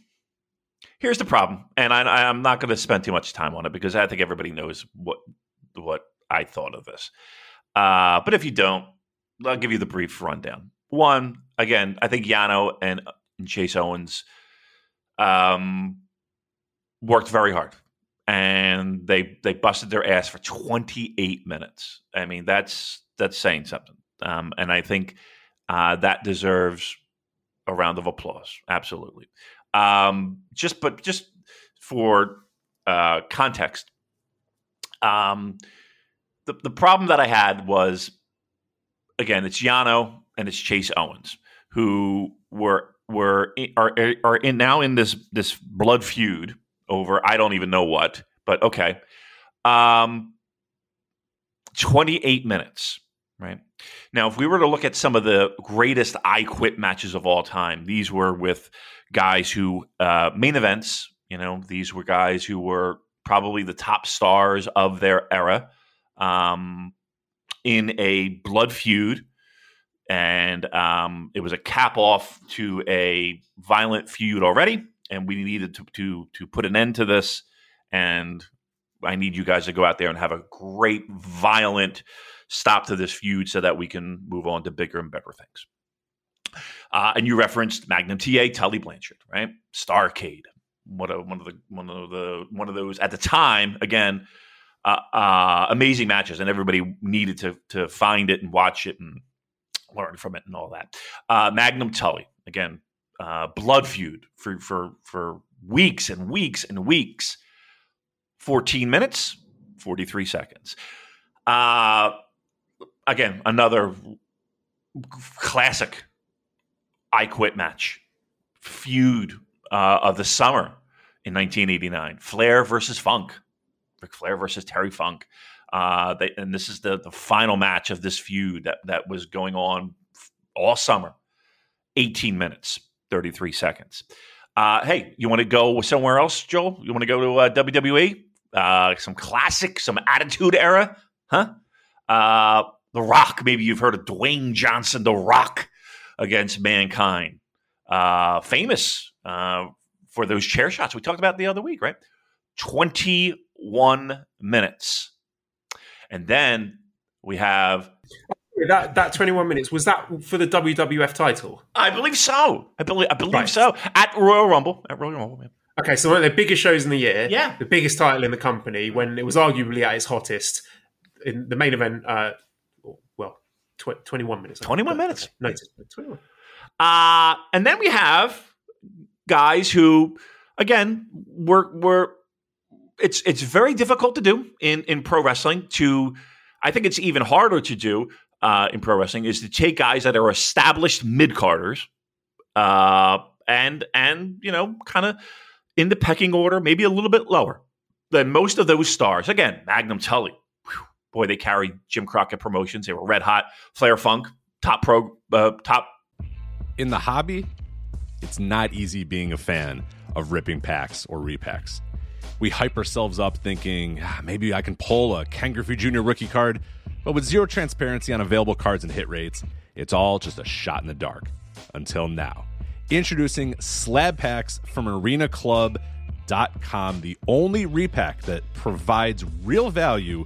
here's the problem, and I, I'm not going to spend too much time on it because I think everybody knows what what I thought of this. Uh, but if you don't, I'll give you the brief rundown. One, again, I think Yano and, and Chase Owens um, worked very hard, and they they busted their ass for 28 minutes. I mean, that's that's saying something, um, and I think uh, that deserves a round of applause. Absolutely. Um, just but just for uh, context, um, the the problem that I had was again it's Yano and it's Chase Owens who were were are are in now in this this blood feud over I don't even know what, but okay. Um 28 minutes, right? Now, if we were to look at some of the greatest I quit matches of all time, these were with guys who uh, main events, you know, these were guys who were probably the top stars of their era um, in a blood feud. And um, it was a cap off to a violent feud already and we needed to, to to put an end to this. And I need you guys to go out there and have a great, violent stop to this feud so that we can move on to bigger and better things. Uh, and you referenced Magnum TA, Tully Blanchard, right? Starcade, one of one of the one of the one of those at the time. Again, uh, uh, amazing matches, and everybody needed to to find it and watch it and learn from it and all that. Uh, Magnum Tully, again, uh, blood feud for for for weeks and weeks and weeks. Fourteen minutes, forty three seconds. Uh, again, another classic. I quit match feud uh, of the summer in 1989. Flair versus Funk. Ric Flair versus Terry Funk. Uh, they, and this is the, the final match of this feud that, that was going on all summer. 18 minutes. 33 seconds. Uh, hey, you want to go somewhere else, Joel? You want to go to uh, WWE? Uh, some classic, some Attitude Era, huh? The Rock. Maybe you've heard of Dwayne Johnson, The Rock, against Mankind. Uh, famous uh, for those chair shots we talked about the other week, right? 21 minutes. And then we have that that 21 minutes was that for the WWF title? I believe so. I believe I believe right. so. At Royal Rumble. At Royal Rumble. Yeah. Okay, so one of the biggest shows in the year. Yeah. The biggest title in the company when it was arguably at its hottest. In the main event, uh, well, tw- 21 minutes. 21 minutes. No, 21. Uh, and then we have guys who, again, were were it's it's very difficult to do in in pro wrestling. To I think it's even harder to do uh, in pro wrestling is to take guys that are established mid carders, uh, and and you know kind of in the pecking order, maybe a little bit lower than most of those stars. Again, Magnum Tully, boy, they carried Jim Crockett Promotions. They were red hot. Flair Funk, top pro, uh, top. In the hobby, it's not easy being a fan of ripping packs or repacks. We hype ourselves up thinking ah, maybe I can pull a Ken Griffey Jr. rookie card but with zero transparency on available cards and hit rates, it's all just a shot in the dark. Until now. Introducing slab packs from Arena Club arenaClub.com, the only repack that provides real value,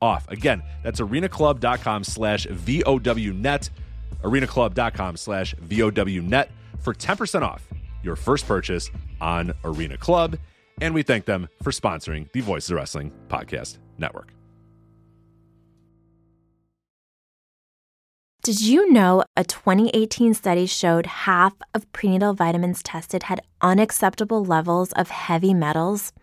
off. Again, that's arenaclub.com slash VOWnet, arenaclub.com slash VOWnet for 10% off your first purchase on Arena Club. And we thank them for sponsoring the Voices of Wrestling Podcast Network. Did you know a 2018 study showed half of prenatal vitamins tested had unacceptable levels of heavy metals?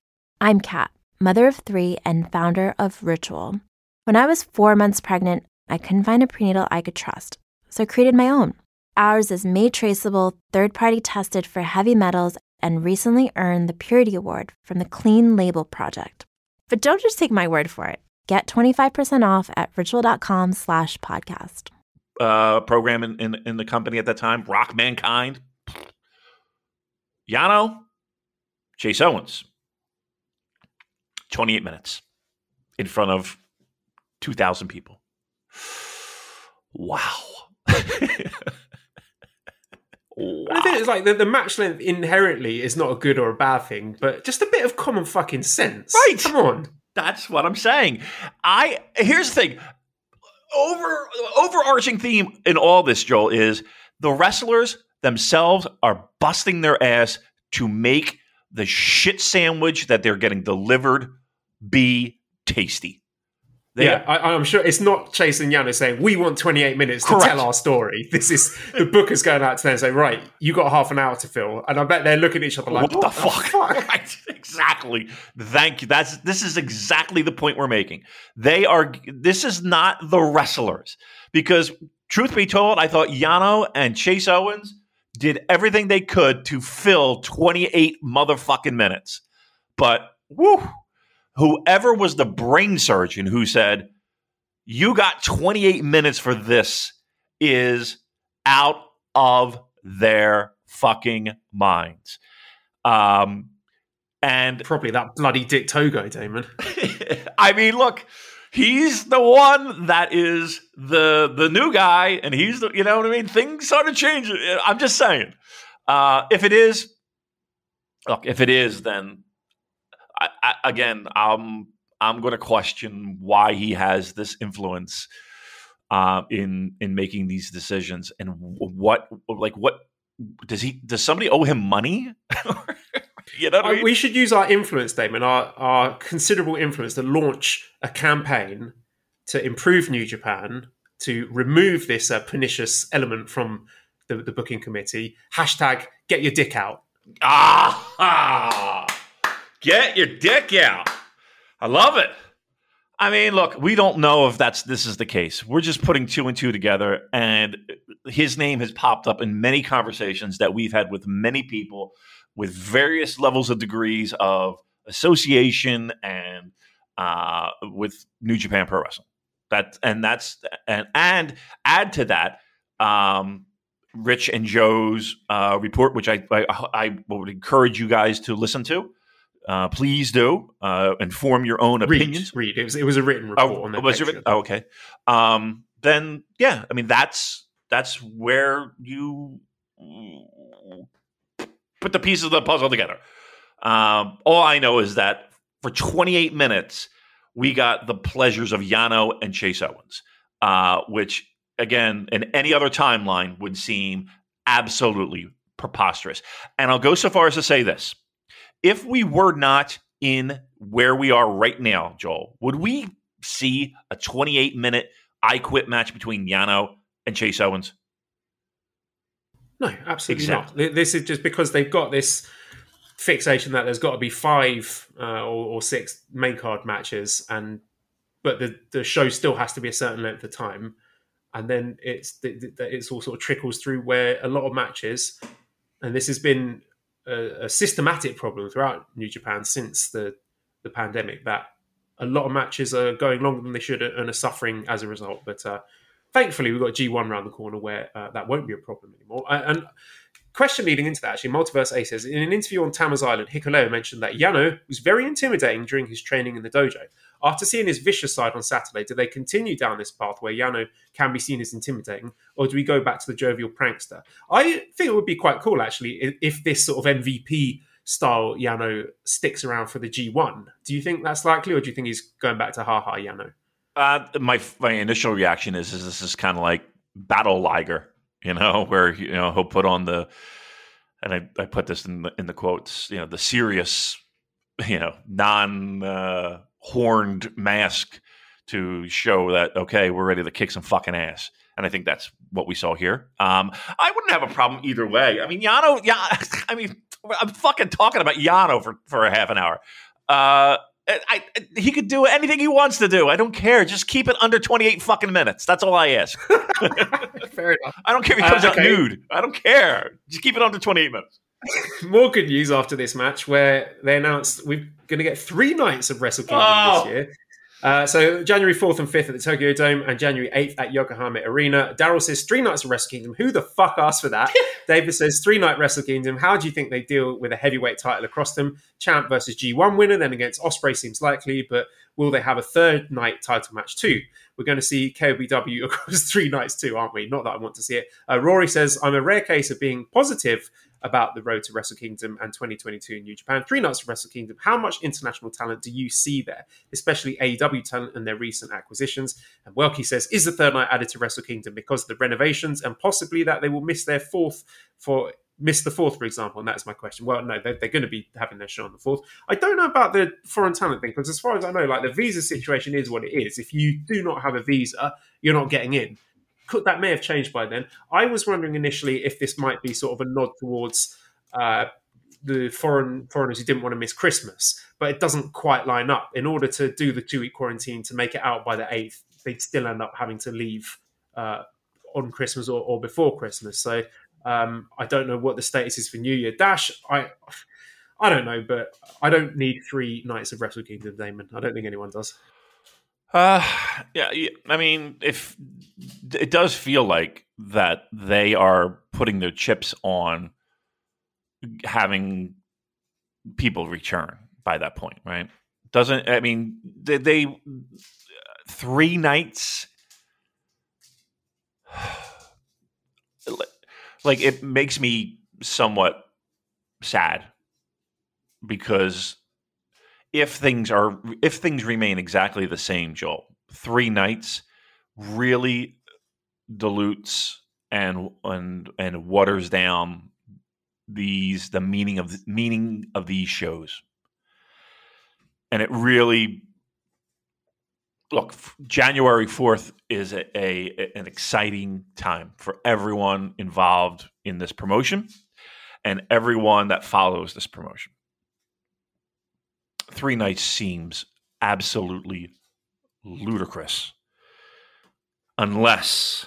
I'm Kat, mother of three and founder of Ritual. When I was four months pregnant, I couldn't find a prenatal I could trust, so I created my own. Ours is made traceable, third party tested for heavy metals, and recently earned the Purity Award from the Clean Label Project. But don't just take my word for it. Get 25% off at ritual.com slash podcast. Uh, program in, in, in the company at that time, Rock Mankind, Yano, Chase Owens. 28 minutes in front of 2,000 people. Wow. Wow. I think it's like the, the, match length inherently is not a good or a bad thing, but just a bit of common fucking sense. Right. Come on. That's what I'm saying. I here's the thing. Over overarching theme in all this, Joel, is the wrestlers themselves are busting their ass to make the shit sandwich that they're getting delivered be tasty. They, yeah, I, am sure it's not Chase and Yano saying we want 28 minutes to tell our story. This is the book is going out to them and saying, right, you got half an hour to fill, and I bet they're looking at each other like, what, what the, fuck? fuck? right, exactly. Thank you. That's this is exactly the point we're making. They are. This is not the wrestlers because, truth be told, I thought Yano and Chase Owens did everything they could to fill 28 motherfucking minutes, but whoo whoever was the brain surgeon who said, You got 28 minutes for this is out of their fucking minds. Um, and probably that bloody Dick Togo, Damon. I mean, look, he's the one that is the the new guy, and he's the you know what I mean. Things started changing. I'm just saying. Uh, if it is, look, if it is, then I, I, again, I'm I'm going to question why he has this influence uh, in in making these decisions and what like what does he does somebody owe him money? you know, I mean? we should use our influence, Damon, our our considerable influence to launch a campaign to improve New Japan to remove this uh, pernicious element from the, the booking committee. Hashtag get your dick out. Ah, get your dick out. I love it. I mean, look, we don't know if that's this is the case. We're just putting two and two together, and his name has popped up in many conversations that we've had with many people with various levels of degrees of association and uh, with New Japan Pro Wrestling. That and that's and and add to that um, Rich and Joe's uh, report, which I, I, I would encourage you guys to listen to. Uh, please do uh, inform your own opinions. Read, read. It was it was a written report Oh, on their was it? Oh, okay. Um, then yeah, I mean that's that's where you put the pieces of the puzzle together. Um, all I know is that for 28 minutes we got the pleasures of Yano and Chase Owens, uh, which again in any other timeline would seem absolutely preposterous. And I'll go so far as to say this: if we were not in where we are right now, Joel, would we see a 28 minute I quit match between Yano and Chase Owens? No, absolutely Exactly. not. This is just because they've got this fixation that there's got to be five uh, or, or six main card matches, and but the the show still has to be a certain length of time, and then it's it's all sort of trickles through where a lot of matches, and this has been a, a systematic problem throughout New Japan since the the pandemic that a lot of matches are going longer than they should and are suffering as a result. But uh, thankfully, we've got G1 around the corner where uh, that won't be a problem anymore. Uh, And question leading into that, actually, Multiverse A says in an interview on Tama's Island, Hikuleo mentioned that Yano was very intimidating during his training in the dojo. After seeing his vicious side on Saturday, do they continue down this path where Yano can be seen as intimidating, or do we go back to the jovial prankster? I think it would be quite cool, actually, if, this sort of MVP style Yano sticks around for the G1. Do you think that's likely, or do you think he's going back to Ha Ha Yano? Uh, my my initial reaction is, is this is kind of like Battle Liger, you know, where you know he'll put on the, and I, I put this in the, in the quotes, you know, the serious, you know, non uh, horned mask to show that okay, we're ready to kick some fucking ass. And I think that's what we saw here. Um, I wouldn't have a problem either way. I mean, Yano, yeah, I mean, I'm fucking talking about Yano for, for a half an hour. Uh, I, I, he could do anything he wants to do. I don't care. Just keep it under 28 fucking minutes. That's all I ask. Fair enough. I don't care if he Uh, comes out nude. I don't care. Just keep it under 28 minutes. More good news after this match, where they announced we're going to get three nights of Wrestle Kingdom Oh. this year. Uh, so January 4th and 5th at the Tokyo Dome and January 8th at Yokohama Arena. Daryl says three nights of Wrestle Kingdom. Who the fuck asked for that? David says three night Wrestle Kingdom. How do you think they deal with a heavyweight title across them? Champ versus G1 winner, then against Ospreay seems likely, but will they have a third night title match too? We're going to see KOPW across three nights too, aren't we? Not that I want to see it. Uh, Rory says, I'm a rare case of being positive about the road to Wrestle Kingdom and 2022 in New Japan. Three nights of Wrestle Kingdom. How much international talent do you see there, especially AEW talent and their recent acquisitions? And Welky says, is the third night added to Wrestle Kingdom because of the renovations and possibly that they will miss their fourth for miss the fourth, for example? And that's my question. Well, no, they're, they're going to be having their show on the fourth. I don't know about the foreign talent thing because, as far as I know, like the visa situation is what it is. If you do not have a visa, you're not getting in. Could that may have changed by then? I was wondering initially if this might be sort of a nod towards uh, the foreign foreigners who didn't want to miss Christmas, but it doesn't quite line up. In order to do the two week quarantine to make it out by the eighth, they'd still end up having to leave uh, on Christmas or, or before Christmas. So um, I don't know what the status is for New Year Dash. I I don't know, but I don't need three nights of Wrestle Kingdom, Damon. I don't think anyone does. Uh, yeah, I mean, if it does feel like that they are putting their chips on having people return by that point, right? Doesn't I mean they, they three nights like it makes me somewhat sad because if things are if things remain exactly the same, Joel, three nights really dilutes and and and waters down these the meaning of meaning of these shows, and it really look January fourth is a, a an exciting time for everyone involved in this promotion. and everyone that follows this promotion. Three nights seems absolutely ludicrous unless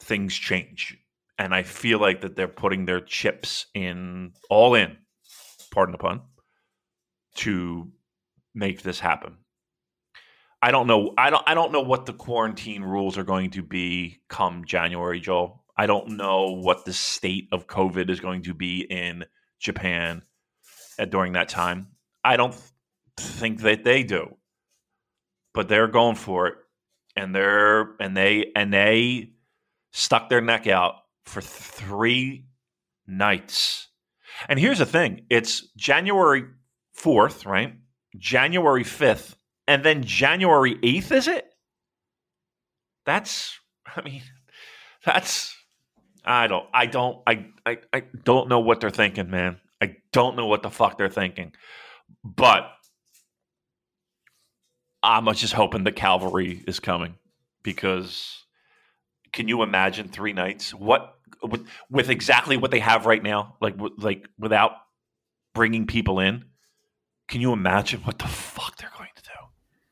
things change. And I feel like that they're putting their chips in all in, pardon the pun, to make this happen. I don't know. I don't. I don't know what the quarantine rules are going to be come January, Joel. I don't know what the state of COVID is going to be in Japan at, during that time. I don't think that they do, but they're going for it, and they're and they and they stuck their neck out for three nights. And here's the thing: it's January fourth, right? January fifth, and then January eighth. Is it? That's. I mean, that's. I don't. I don't. I. I. I don't know what they're thinking, man. I don't know what the fuck they're thinking, but I'm just hoping the cavalry is coming because can you imagine three nights? What with, with exactly what they have right now, like like without bringing people in? Can you imagine what the fuck they're going to do?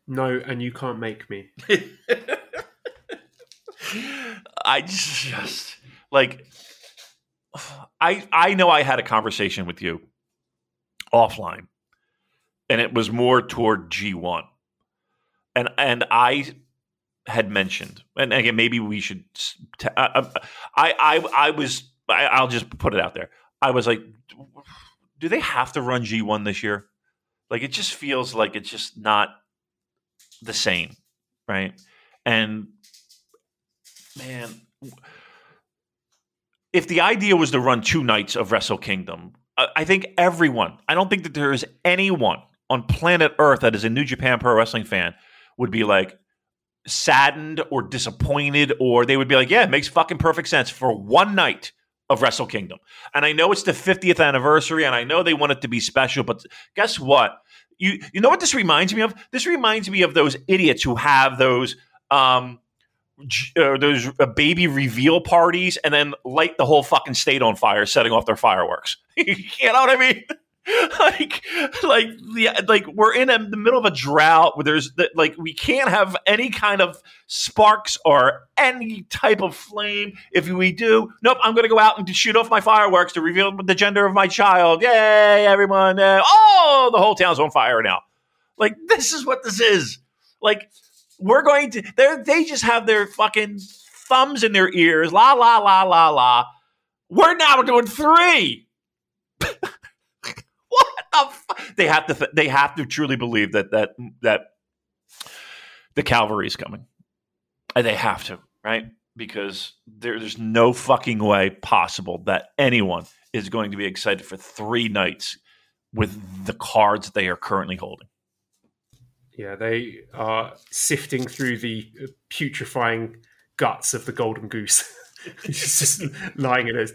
No, and you can't make me. I just like I I know I had a conversation with you offline, and it was more toward G one, and and I had mentioned, and again maybe we should. Uh, uh, I I I was I, I'll just put it out there. I was like, do they have to run G one this year? Like it just feels like it's just not the same, right? And man, if the idea was to run two nights of Wrestle Kingdom, I think everyone, I don't think that there is anyone on planet Earth that is a New Japan Pro Wrestling fan would be like saddened or disappointed, or they would be like, yeah, it makes fucking perfect sense for one night of Wrestle Kingdom. And I know it's the 50th anniversary, and I know they want it to be special, but guess what? You you know what this reminds me of? This reminds me of those idiots who have those um, uh, those uh, baby reveal parties and then light the whole fucking state on fire, setting off their fireworks. you know what I mean? like, like, yeah, like we're in a, the middle of a drought where there's like we can't have any kind of sparks or any type of flame. If we do, nope, I'm going to go out and shoot off my fireworks to reveal the gender of my child. Yay, everyone! Uh, oh, the whole town's on fire now. Like this is what this is. Like we're going to they they just have their fucking thumbs in their ears. La la la la la. We're now doing three. fuck? They have to th- they have to truly believe that that that the cavalry is coming. And they have to, right? Because there, there's no fucking way possible that anyone is going to be excited for three nights with the cards they are currently holding. Yeah, they are sifting through the putrefying guts of the golden goose. It's just lying in a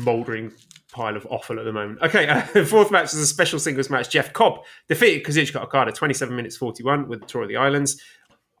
mouldering pile of offal at the moment. Okay, uh, the fourth match is a special singles match. Jeff Cobb defeated Kazuchika Okada 27 minutes 41 with the Tour of the Islands.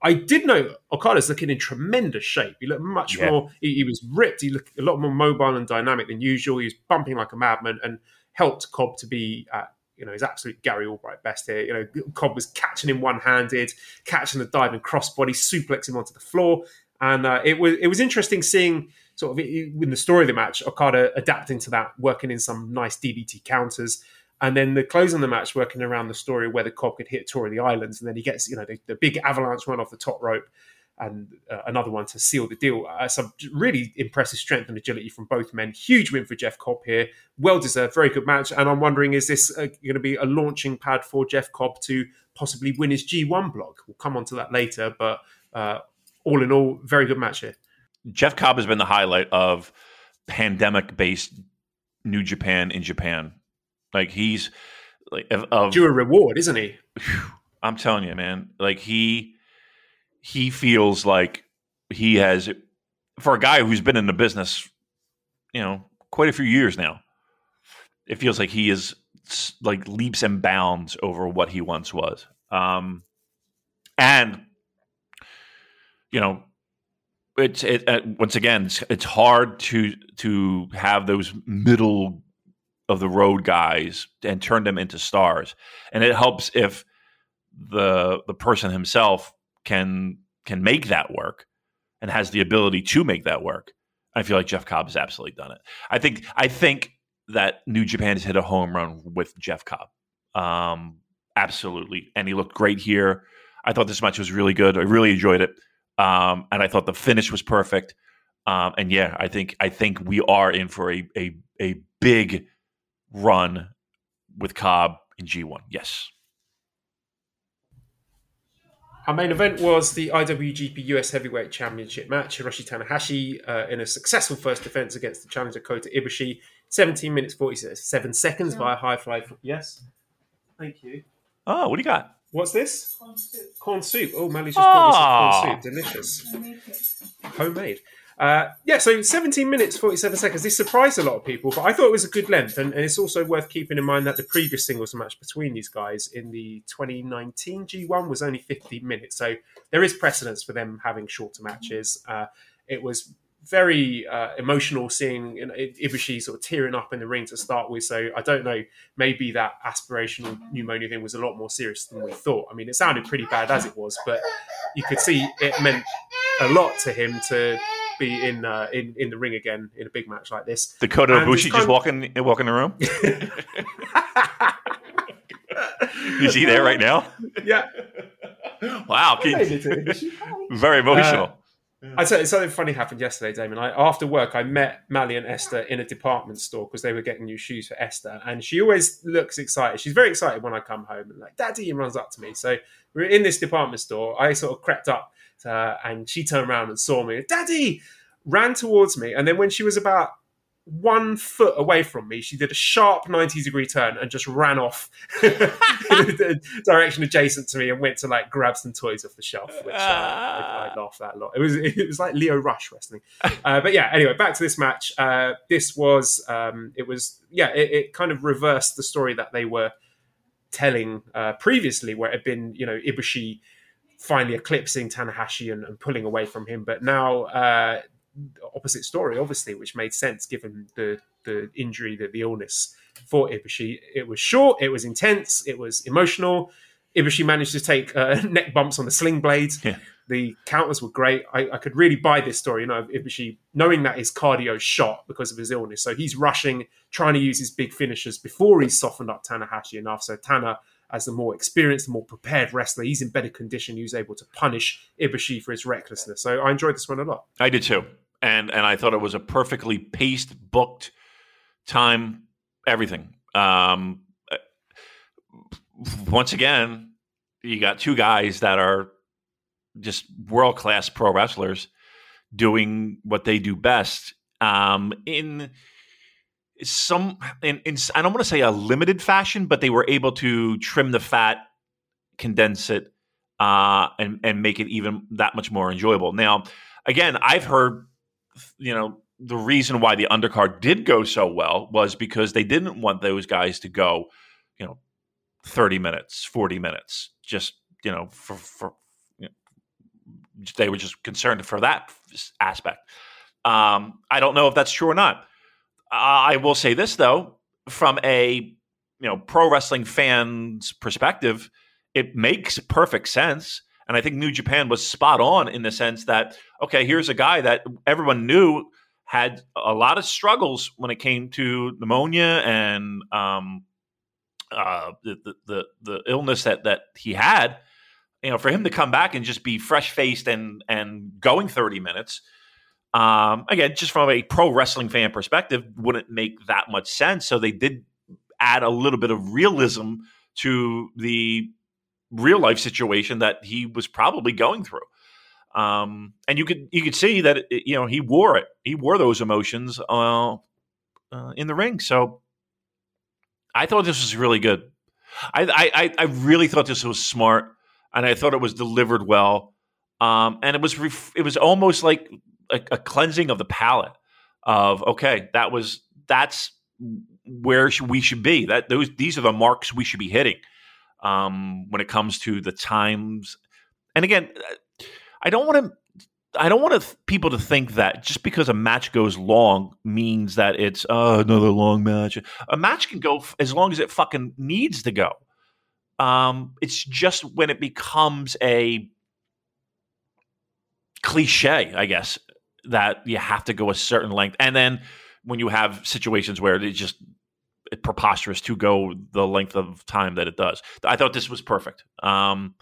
I did know Okada's looking in tremendous shape. He looked much yeah. more, he, he, was ripped. He looked a lot more mobile and dynamic than usual. He was bumping like a madman and helped Cobb to be at you know, his absolute Gary Albright best here. You know, Cobb was catching him one-handed, catching the diving crossbody, suplexing him onto the floor, and uh, it was it was interesting seeing sort of in the story of the match, Okada adapting to that, working in some nice DDT counters. And then the close on the match, working around the story where the Cobb could hit Tour of the Islands, and then he gets, you know, the, the big avalanche run off the top rope, and uh, another one to seal the deal. Uh, some really impressive strength and agility from both men. Huge win for Jeff Cobb here. Well deserved, very good match. And I'm wondering, is this uh, going to be a launching pad for Jeff Cobb to possibly win his G1 block? We'll come on to that later. But uh, all in all, very good match here. Jeff Cobb has been the highlight of pandemic based New Japan in Japan. Like he's like of, due a reward, isn't he? I'm telling you, man. Like he he feels like he has for a guy who's been in the business, you know, quite a few years now. It feels like he is like leaps and bounds over what he once was. Um, and you know, it's it, uh, once again it's, it's hard to to have those middle of the road guys and turn them into stars, and it helps if the the person himself can can make that work and has the ability to make that work. I feel like Jeff Cobb has absolutely done it. I think I think that New Japan has hit a home run with Jeff Cobb. Um, absolutely, and he looked great here. I thought this match was really good. I really enjoyed it, um, and I thought the finish was perfect. Um, and yeah, I think I think we are in for a a, a big run with Cobb in G one. Yes. Our main event was the IWGP US Heavyweight Championship match. Hiroshi Tanahashi uh, in a successful first defense against the challenger Kota Ibushi. 17 minutes 47 seconds via high fly. Yes. Thank you. Oh, what do you got? What's this? Corn soup. Corn soup. Oh, Mally's just brought me some Ah. corn soup. Delicious. I make it. Homemade. Uh, yeah, so 17 minutes, 47 seconds. This surprised a lot of people, but I thought it was a good length. And, and it's also worth keeping in mind that the previous singles match between these guys in the 2019 G1 was only 15 minutes. So there is precedence for them having shorter matches. Uh, it was very uh, emotional seeing you know, Ibushi sort of tearing up in the ring to start with. So I don't know, maybe that aspirational pneumonia thing was a lot more serious than we thought. I mean, it sounded pretty bad as it was, but you could see it meant a lot to him to be in uh, in in the ring again in a big match like this. Dakota And Ibushi just of- walking walking the room. Is he there right now? yeah, Wow, can- very emotional. I tell you, something funny happened yesterday, Damon. I, after work, I met Mally and Esther in a department store because they were getting new shoes for Esther, and she always looks excited. She's very excited when I come home and like, "Daddy," and runs up to me. So we we're in this department store. I sort of crept up, to her, and she turned around and saw me. "Daddy!" ran towards me, and then when she was about one foot away from me, she did a sharp 90 degree turn and just ran off in the direction adjacent to me and went to like grab some toys off the shelf, which uh, I, I laughed at a lot. It was it was like Lio Rush wrestling. Uh, but yeah, anyway, back to this match. Uh, this was um, it was yeah, it, it kind of reversed the story that they were telling uh, previously, where it had been you know Ibushi finally eclipsing Tanahashi and, and pulling away from him, but now. Opposite story, obviously, which made sense given the the injury, the, the illness for Ibushi. It was short, it was intense, it was emotional. Ibushi managed to take uh, neck bumps on the sling blades. Yeah. The counters were great. I, I could really buy this story, you know, Ibushi knowing that his cardio shot because of his illness. So he's rushing, trying to use his big finishers before he's softened up Tanahashi enough. So Tana, as the more experienced, the more prepared wrestler, he's in better condition. He was able to punish Ibushi for his recklessness. So I enjoyed this one a lot. I did too, and and I thought it was a perfectly paced, booked time, everything. Um, uh, once again, you got two guys that are just world class pro wrestlers doing what they do best. Um, in some, in, in I don't want to say a limited fashion, but they were able to trim the fat, condense it, uh, and and make it even that much more enjoyable. Now, again, I've heard, you know, the reason why the undercard did go so well was because they didn't want those guys to go, you know, thirty minutes, forty minutes, just you know, for for you know, they were just concerned for that aspect. Um, I don't know if that's true or not. I will say this though, from a you know pro wrestling fans perspective, it makes perfect sense. And I think New Japan was spot on in the sense that okay, here's a guy that everyone knew had a lot of struggles when it came to pneumonia and um, uh, the, the the the illness that that he had. You know, for him to come back and just be fresh faced and and going thirty minutes. Um, again, just from a pro wrestling fan perspective, wouldn't make that much sense. So they did add a little bit of realism to the real life situation that he was probably going through. Um, and you could you could see that it, you know he wore it. He wore those emotions uh, uh, in the ring. So I thought this was really good. I, I I really thought this was smart, and I thought it was delivered well. Um, and it was ref- it was almost like a, a cleansing of the palate. Of okay, that was that's where we should be. That those these are the marks we should be hitting um, when it comes to the times. And again, I don't want to I don't want people to think that just because a match goes long means that it's uh, another long match. A match can go f- as long as it fucking needs to go. Um, it's just when it becomes a cliche, I guess, that you have to go a certain length, and then when you have situations where it just preposterous to go the length of time that it does. I thought this was perfect. Um,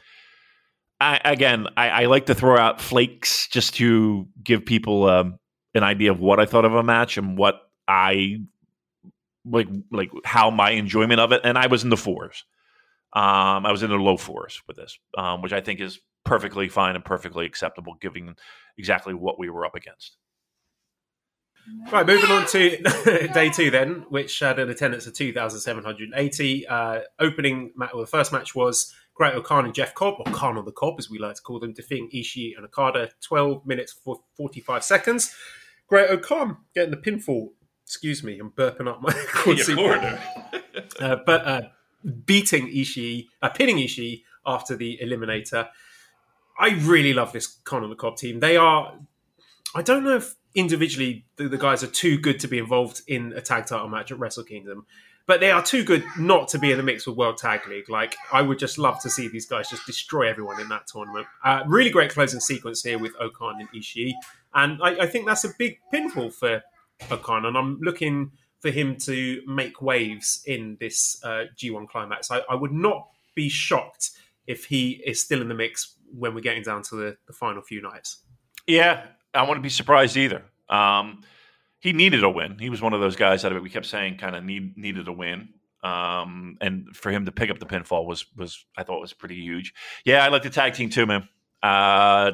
I, again, I, I, like to throw out flakes just to give people um, an idea of what I thought of a match and what I like, like how my enjoyment of it. And I was in the fours. Um, I was in the low fours with this, um, which I think is perfectly fine and perfectly acceptable, given exactly what we were up against. Right, moving on to day two then, which had an attendance of 2,780. Uh, opening match, well, the first match was Great-O-Khan and Jeff Cobb, or Khan on the Cobb, as we like to call them, defeating Ishii and Okada 12 minutes for 45 seconds. Great-O-Khan getting the pinfall. Excuse me, I'm burping up my uh, but uh, beating Ishii, uh, pinning Ishii after the Eliminator. I really love this Khan on the Cobb team. They are, I don't know if individually the, the, guys are too good to be involved in a tag title match at Wrestle Kingdom, but they are too good not to be in the mix with World Tag League. Like I would just love to see these guys just destroy everyone in that tournament. Uh, really great closing sequence here with O-Khan and Ishii, and I, I think that's a big pinfall for O-Khan, and I'm looking for him to make waves in this uh, G1 climax. I, I, would not be shocked if he is still in the mix when we're getting down to the, the final few nights. Yeah, I wouldn't be surprised either. Um, he needed a win. He was one of those guys that we kept saying kind of need, needed a win. Um, and for him to pick up the pinfall was was I thought was pretty huge. Yeah, I like the tag team too, man. Uh,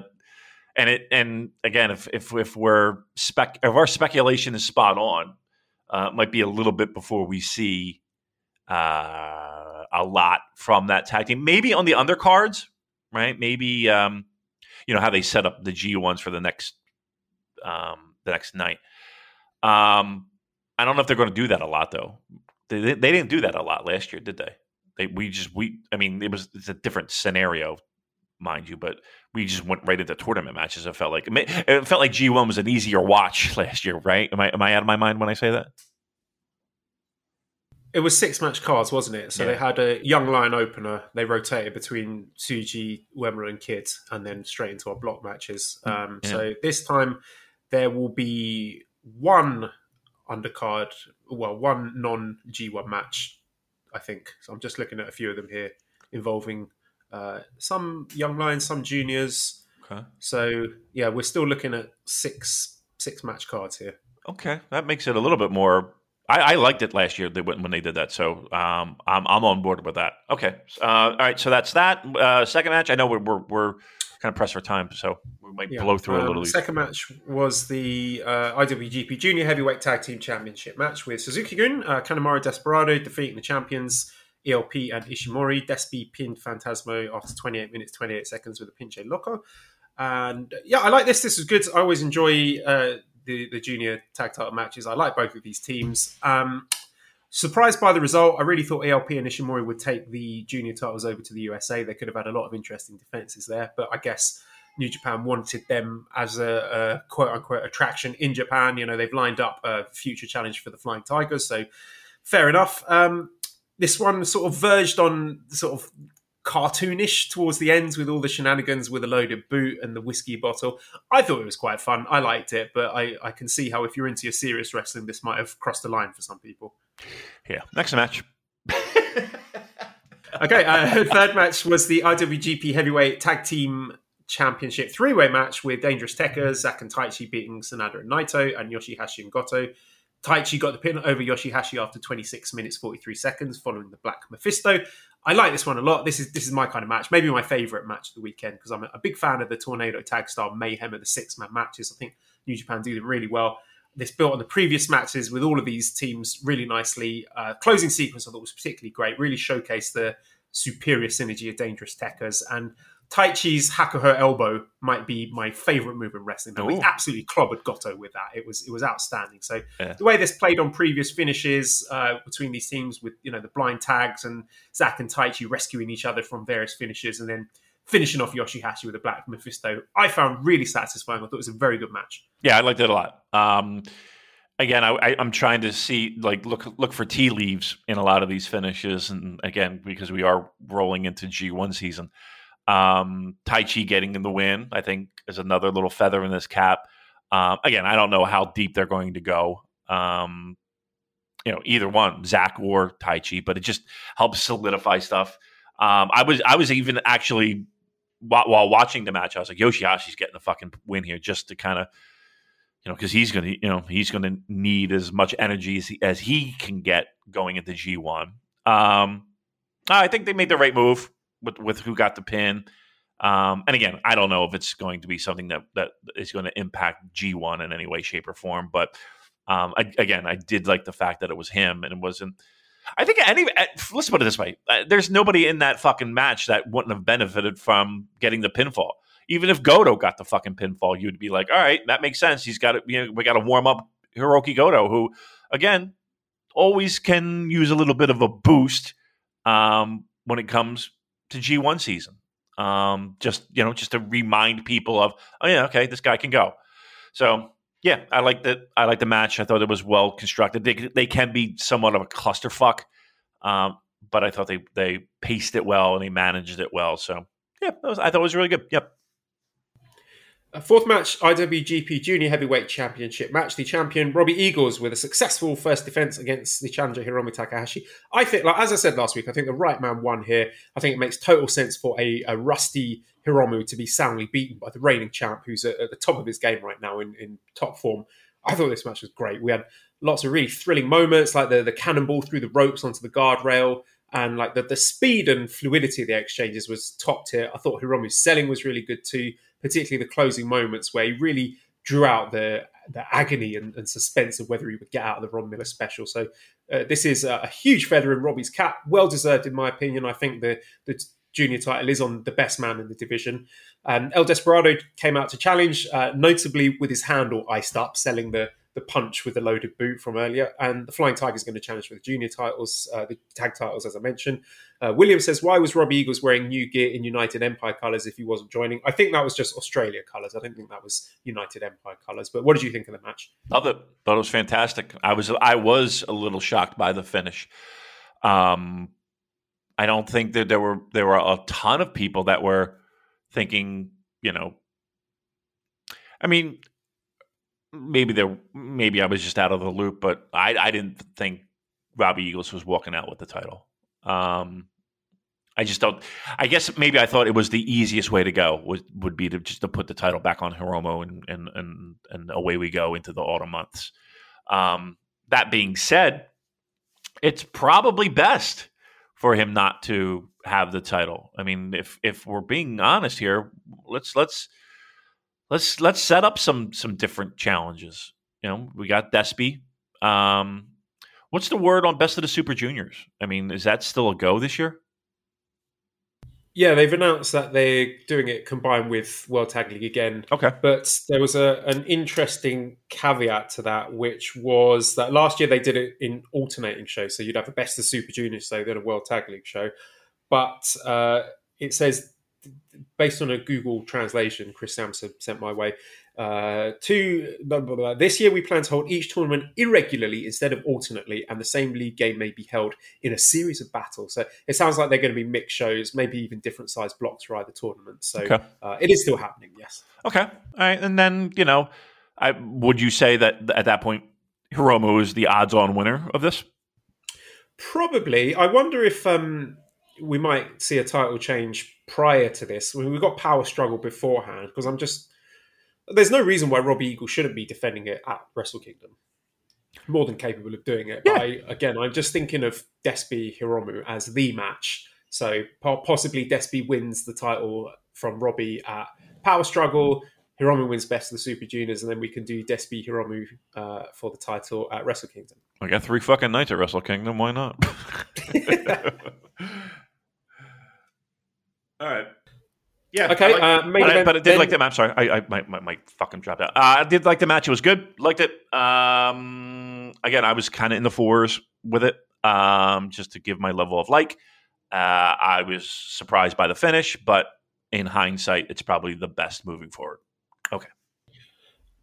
and it and again, if if if we're spec if our speculation is spot on, uh, it might be a little bit before we see uh, a lot from that tag team. Maybe on the undercards, right? Maybe um, you know how they set up the G ones for the next um, the next night. Um, I don't know if they're going to do that a lot though. They, they didn't do that a lot last year, did they? They we just we I mean it was it's a different scenario, mind you, but we just went right into tournament matches. It felt like it felt like G one was an easier watch last year, right? Am I am I out of my mind when I say that? It was six match cards, wasn't it? So yeah. they had a young lion opener. They rotated between Tsuji, Uemura, and Kidd, and then straight into our block matches. Mm, um, yeah. So this time there will be one undercard, well, one non G1 match, I think. So I'm just looking at a few of them here involving uh, some young lions, some juniors. Okay. So yeah, we're still looking at six six match cards here. Okay, that makes it a little bit more. I, I liked it last year when they did that, so um, I'm I'm on board with that. Okay, uh, all right, so that's that uh, second match. I know we're we're, we're kind of pressed for time, so we might yeah. blow through um, a little. The second match was the uh, IWGP Junior Heavyweight Tag Team Championship match with Suzuki Gun, uh, Kanemaru Desperado defeating the champions ELP and Ishimori. Despi pinned Phantasmo after 28 minutes 28 seconds with a pinche loco. And yeah, I like this. This is good. I always enjoy uh, the the junior tag title matches. I like both of these teams. Um, Surprised by the result, I really thought ELP and Ishimori would take the junior titles over to the USA. They could have had a lot of interesting defenses there, but I guess New Japan wanted them as a, a quote unquote attraction in Japan. You know, they've lined up a future challenge for the Flying Tigers, so fair enough. Um, this one sort of verged on sort of cartoonish towards the ends with all the shenanigans with a loaded boot and the whiskey bottle. I thought it was quite fun. I liked it, but I, I can see how if you're into your serious wrestling, this might have crossed the line for some people. Yeah. Next match. okay. Uh, third match was the IWGP Heavyweight Tag Team Championship three way match with Dangerous Tekkers, Zack and Taichi beating Sanada and Naito, and Yoshihashi and Goto. Taichi got the pin over Yoshihashi after 26 minutes 43 seconds, following the Black Mephisto. I like this one a lot. This is this is my kind of match, maybe my favorite match of the weekend because I'm a, big fan of the Tornado Tag Style Mayhem of the six man matches. I think New Japan do them really well. This built on the previous matches with all of these teams really nicely. Uh, closing sequence I thought was particularly great. Really showcased the superior synergy of Dangerous Tekkers and Taichi's Hakuho elbow might be my favorite move in wrestling. We absolutely clobbered Goto with that. It was it was outstanding. So yeah. the way this played on previous finishes uh, between these teams with you know the blind tags and Zack and Taichi rescuing each other from various finishes, and then finishing off Yoshihashi with a Black Mephisto, I found really satisfying. I thought it was a very good match. Yeah, I liked it a lot. Um, again, I, I, I'm trying to see like look look for tea leaves in a lot of these finishes, and again because we are rolling into G1 season. Um, Taichi getting in the win, I think, is another little feather in this cap. Um, again, I don't know how deep they're going to go. Um, you know, either one, Zack or Taichi, but it just helps solidify stuff. Um, I was I was even actually while, while, watching the match, I was like, Yoshihashi's getting the fucking win here, just to kind of you know, because he's gonna you know he's gonna need as much energy as he, as he can get going into G one. Um, I think they made the right move with with who got the pin. Um, and again, I don't know if it's going to be something that that is going to impact G1 in any way, shape, or form. But um, I, again, I did like the fact that it was him and it wasn't. I think any. Eh, let's put it this way: uh, there's nobody in that fucking match that wouldn't have benefited from getting the pinfall. Even if Goto got the fucking pinfall, you'd be like, "All right, that makes sense. He's got to. You know, we got to warm up Hirooki Goto, who, again, always can use a little bit of a boost um, when it comes to G1 season. Um, just you know, just to remind people of, oh yeah, okay, this guy can go. So yeah, I like that. I like the match. I thought it was well constructed. They they can be somewhat of a clusterfuck, um, but I thought they they paced it well and they managed it well. So yeah, was, I thought it was really good. Yep. A fourth match, IWGP Junior Heavyweight Championship match. The champion Robbie Eagles with a successful first defense against the challenger Hiromu Takahashi. I think, like as I said last week, I think the right man won here. I think it makes total sense for a, a rusty Hiromu to be soundly beaten by the reigning champ, who's at, at the top of his game right now in, in top form. I thought this match was great. We had lots of really thrilling moments, like the the cannonball through the ropes onto the guardrail, and like the, the speed and fluidity of the exchanges was top tier. I thought Hiromu's selling was really good too particularly the closing moments where he really drew out the the agony and, and, suspense of whether he would get out of the Ron Miller special. So uh, this is a, a, huge feather in Robbie's cap, well deserved in my opinion. I think the the junior title is on the best man in the division. Um, El Desperado came out to challenge, uh, notably with his handle iced up, selling the the punch with the loaded boot from earlier. And the Flying Tiger is going to challenge for the junior titles, uh, the tag titles, as I mentioned. Uh, William says, Why was Robbie Eagles wearing new gear in United Empire colours if he wasn't joining? I think that was just Australia colours. I don't think that was United Empire colours. But what did you think of the match? Love it. Thought it was fantastic. I was I was a little shocked by the finish. Um, I don't think that there were there were a ton of people that were thinking, you know, I mean, maybe there maybe I was just out of the loop, but I, I didn't think Robbie Eagles was walking out with the title. Um, I just don't. I guess maybe I thought it was the easiest way to go would would be to just to put the title back on Hiromu and and and, and away we go into the autumn months. Um, that being said, it's probably best for him not to have the title. I mean, if if we're being honest here, let's let's let's let's set up some some different challenges. You know, we got Despy. Um, what's the word on Best of the Super Juniors? I mean, is that still a go this year? Yeah, they've announced that they're doing it combined with World Tag League again. Okay, but there was a an interesting caveat to that, which was that last year they did it in alternating shows, so you'd have a Best of Super Juniors show, then a World Tag League show. But uh, it says based on a Google translation, Chris Sampson sent my way. Uh, to blah, blah, blah. this year, we plan to hold each tournament irregularly instead of alternately, and the same league game may be held in a series of battles. So it sounds like they're going to be mixed shows, maybe even different sized blocks for either tournament. So okay. uh, it is still happening. Yes. Okay. All right. And then you know, I, would you say that at that point, Hiromu is the odds-on winner of this? Probably. I wonder if um, we might see a title change prior to this. I mean, we've got power struggle beforehand because I'm just there's no reason why Robbie Eagle shouldn't be defending it at Wrestle Kingdom. More than capable of doing it. Yeah. But I, again, I'm just thinking of Despy Hiromu as the match. So possibly Despy wins the title from Robbie at Power Struggle. Hiromu wins Best of the Super Juniors, and then we can do Despy Hiromu uh, for the title at Wrestle Kingdom. I got three fucking nights at Wrestle Kingdom. Why not? All right. Yeah. Okay. Like, uh, but, I, but I did then... like the match. Sorry, I, I my, my, my fucking dropped out. Uh, I did like the match. It was good. Liked it. Um, again, I was kind of in the fours with it. Um, just to give my level of like. Uh, I was surprised by the finish, but in hindsight, it's probably the best moving forward.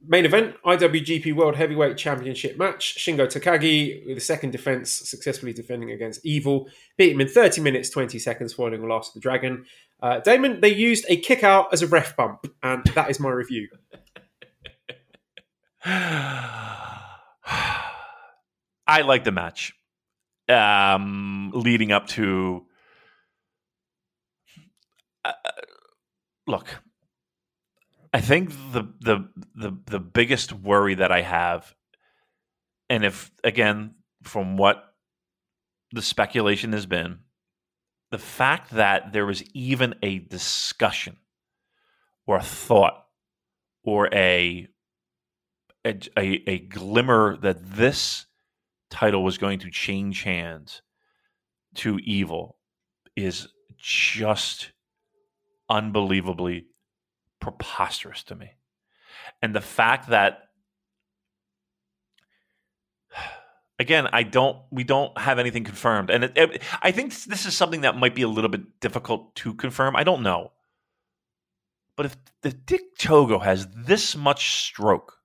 Main event IWGP World Heavyweight Championship match. Shingo Takagi with the second defense, successfully defending against Evil. Beat him in 30 minutes, 20 seconds, following the last of the Dragon. Uh, Damon, they used a kick out as a ref bump, and that is my review. I like the match. Um, leading up to uh, look, I think the the the the biggest worry that I have, and if again from what the speculation has been, the fact that there was even a discussion or a thought or a a, a, a glimmer that this title was going to change hands to evil is just unbelievably preposterous to me. And the fact that again, I don't we don't have anything confirmed. And it, it, I think this is something that might be a little bit difficult to confirm. I don't know. But if the Dick Togo has this much stroke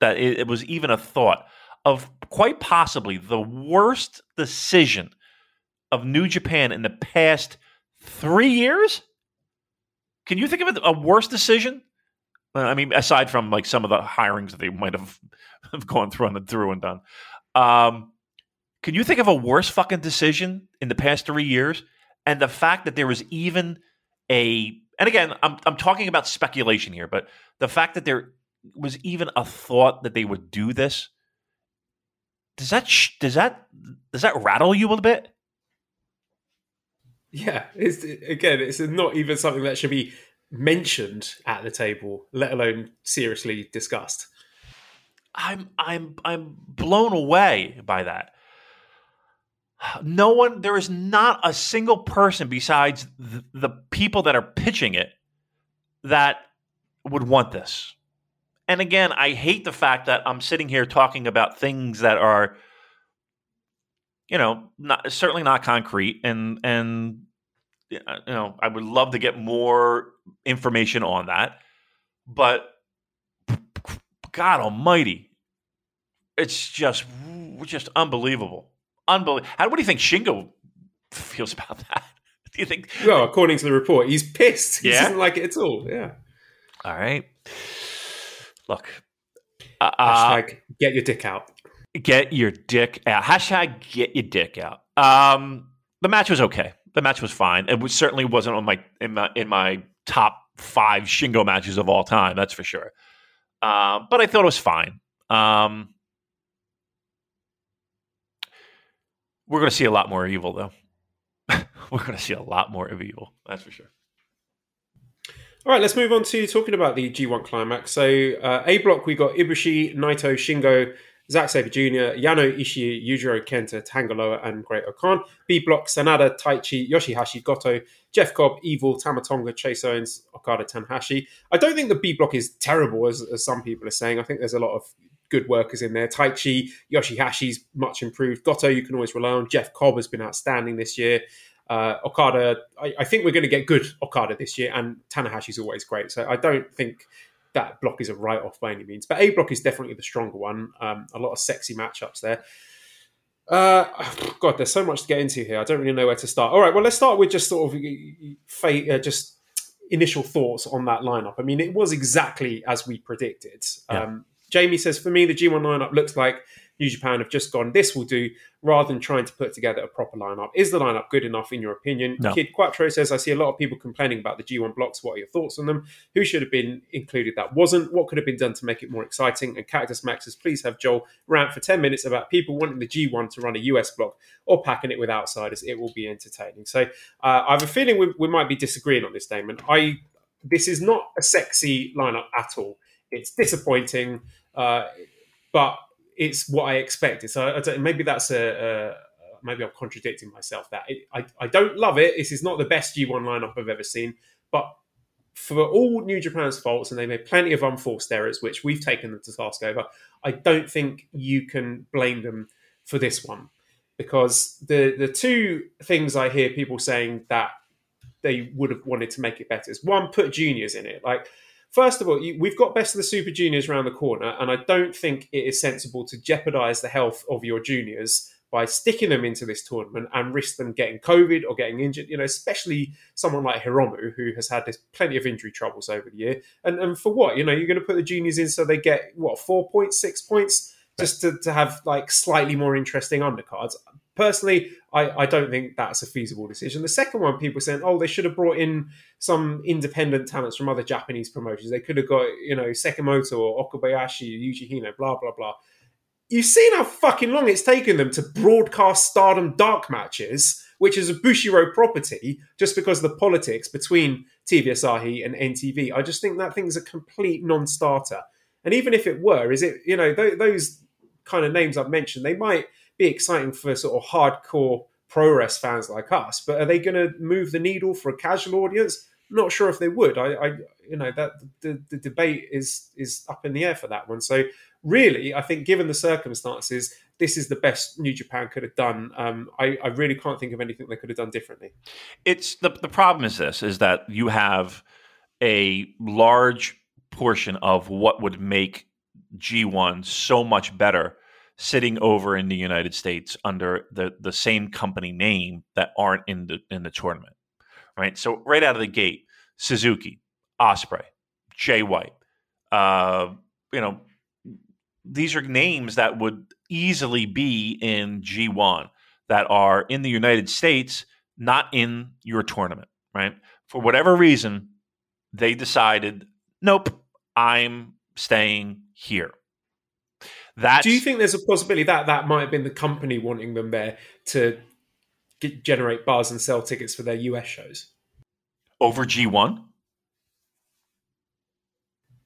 that it, it was even a thought of quite possibly the worst decision of New Japan in the past three years? Can you think of a worse decision? Uh, I mean, aside from like some of the hirings that they might have, have gone through and through and done, um, can you think of a worse fucking decision in the past three years? And the fact that there was even a, and again, I'm I'm talking about speculation here, but the fact that there was even a thought that they would do this, does that does that does that rattle you a little bit? Yeah, it's again, it's not even something that should be mentioned at the table, let alone seriously discussed. I'm I'm I'm blown away by that. No one, there is not a single person besides the, the people that are pitching it that would want this. And again, I hate the fact that I'm sitting here talking about things that are you know, not certainly not concrete, and and you know, I would love to get more information on that, but God Almighty, it's just just unbelievable, unbelievable. How what do you think Shingo feels about that? Do you think? Well, according to the report, he's pissed. He Yeah? doesn't like it at all. Yeah. All right, look. Uh, uh, Hashtag get your dick out. Get your dick out. Hashtag get your dick out. Um, the match was okay. The match was fine. It was, certainly wasn't on my in my in my top five Shingo matches of all time. That's for sure. Um, but I thought it was fine. Um, we're going to see a lot more evil, though. we're going to see a lot more of evil. That's for sure. All right, let's move on to talking about the G1 climax. So, uh, A block, we got Ibushi, Naito, Shingo, Zack Sabre Jr., Yano Ishii, Yujiro Kenta, Tangaloa, and Great-O-Khan. B block, Sanada, Taichi, Yoshihashi, Goto, Jeff Cobb, Evil, Tama Tonga, Chase Owens, Okada, Tanahashi. I don't think the B block is terrible, as, as some people are saying. I think there's a lot of good workers in there. Taichi, Yoshihashi's much improved. Goto, you can always rely on. Jeff Cobb has been outstanding this year. Uh, Okada, I, I think we're going to get good Okada this year, and Tanahashi's always great. So I don't think that block is a write off by any means. But A block is definitely the stronger one. Um, a lot of sexy matchups there. Uh, God, there's so much to get into here. I don't really know where to start. All right, well, let's start with just sort of uh, just initial thoughts on that lineup. I mean, it was exactly as we predicted. Yeah. Um, Jamie says, for me, the G1 lineup looks like New Japan have just gone, this will do, rather than trying to put together a proper lineup. Is the lineup good enough, in your opinion? No. Kid Quattro says, I see a lot of people complaining about the G1 blocks. What are your thoughts on them? Who should have been included that wasn't? What could have been done to make it more exciting? And Cactus Max says, please have Joel rant for 10 minutes about people wanting the G1 to run a US block or packing it with outsiders. It will be entertaining. So uh, I have a feeling we, we might be disagreeing on this, Damon. I This is not a sexy lineup at all. It's disappointing, uh, but it's what I expected. So maybe that's a, a maybe I'm contradicting myself. That it, I I don't love it. This is not the best G1 lineup I've ever seen, but for all New Japan's faults, and they made plenty of unforced errors, which we've taken them to task over. I don't think you can blame them for this one because the the two things I hear people saying that they would have wanted to make it better is one, put juniors in it. Like, first of all, you, we've got best of the super juniors around the corner, and I don't think it is sensible to jeopardize the health of your juniors by sticking them into this tournament and risk them getting COVID or getting injured. You know, especially someone like Hiromu who has had this plenty of injury troubles over the year. And and for what? You know, you're going to put the juniors in so they get what four points, six points, just to, to have like slightly more interesting undercards. Personally, I, I don't think that's a feasible decision. The second one, people saying, oh, they should have brought in some independent talents from other Japanese promotions. They could have got, you know, Sekimoto or Okabayashi, Yuji Hino, blah, blah, blah you've seen how fucking long it's taken them to broadcast Stardom Dark matches, which is a Bushiroad property, just because of the politics between TV Asahi and NTV. I just think that thing's a complete non-starter. And even if it were, is it you know th- those kind of names I've mentioned, they might be exciting for sort of hardcore pro res fans like us, but are they going to move the needle for a casual audience? not sure if they would. I, I you know, that the, the debate is is up in the air for that one. So really, I think given the circumstances, this is the best New Japan could have done. Um, I, I, really can't think of anything they could have done differently. It's the the problem is this: is that you have a large portion of what would make G1 so much better sitting over in the United States under the the same company name that aren't in the in the tournament, right? So right out of the gate, Suzuki, Ospreay, Jay White, uh, you know, these are names that would easily be in G1 that are in the United States, not in your tournament, right? For whatever reason, they decided, nope, I'm staying here. That Do you think there's a possibility that that might have been the company wanting them there to get, generate bars and sell tickets for their US shows over G1?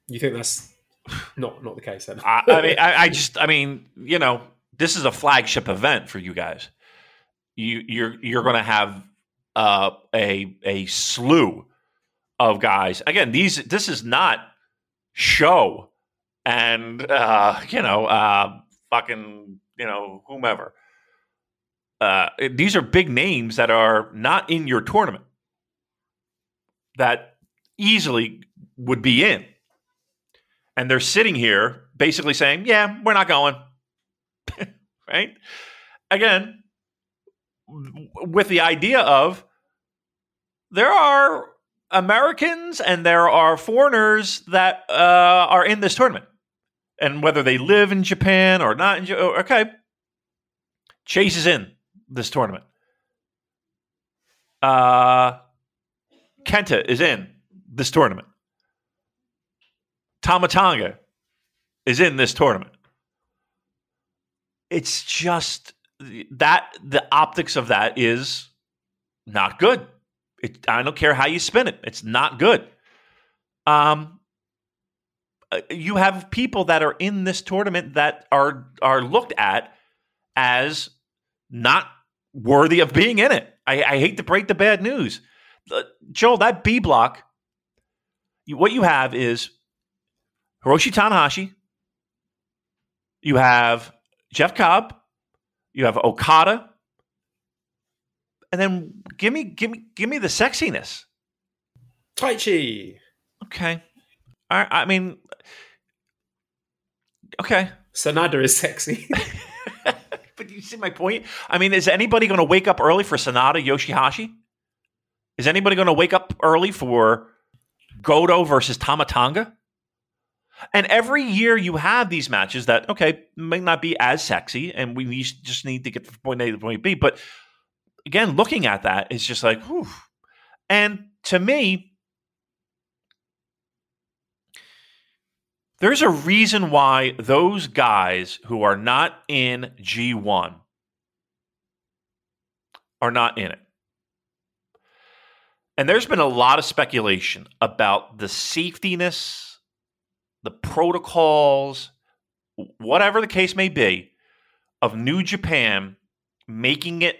You think that's not not the case then. I, I, mean, I, I, just, I mean, you know, this is a flagship event for you guys. You you're you're going to have uh, a a slew of guys. Again, these this is not Sho and uh, you know uh, fucking you know whomever. Uh, these are big names that are not in your tournament that easily would be in and they're sitting here basically saying, "Yeah, we're not going." right? Again, with the idea of there are Americans and there are foreigners that uh, are in this tournament, and whether they live in Japan or not, in, Japan. okay, Chase is in this tournament. Uh, Kenta is in this tournament. Tama Tonga is in this tournament. It's just that the optics of that is not good. It, I don't care how you spin it; it's not good. Um, Uh, you have people that are in this tournament that are are looked at as not worthy of being in it. I, I hate to break the bad news, uh, Joel. That B block, what you have is Hiroshi Tanahashi. You have Jeff Cobb. You have Okada. And then give me, give me, give me the sexiness. Taichi. Okay. I, I mean, okay. Sanada is sexy. but you see my point? I mean, is anybody going to wake up early for Sanada Yoshihashi? Is anybody going to wake up early for Goto versus Tama Tonga? And every year you have these matches that, okay, may not be as sexy, and we just need to get from point A to point B. But again, looking at that, it's just like, whew. And to me, there's a reason why those guys who are not in G1 are not in it. And there's been a lot of speculation about the safetiness the protocols, whatever the case may be, of New Japan making it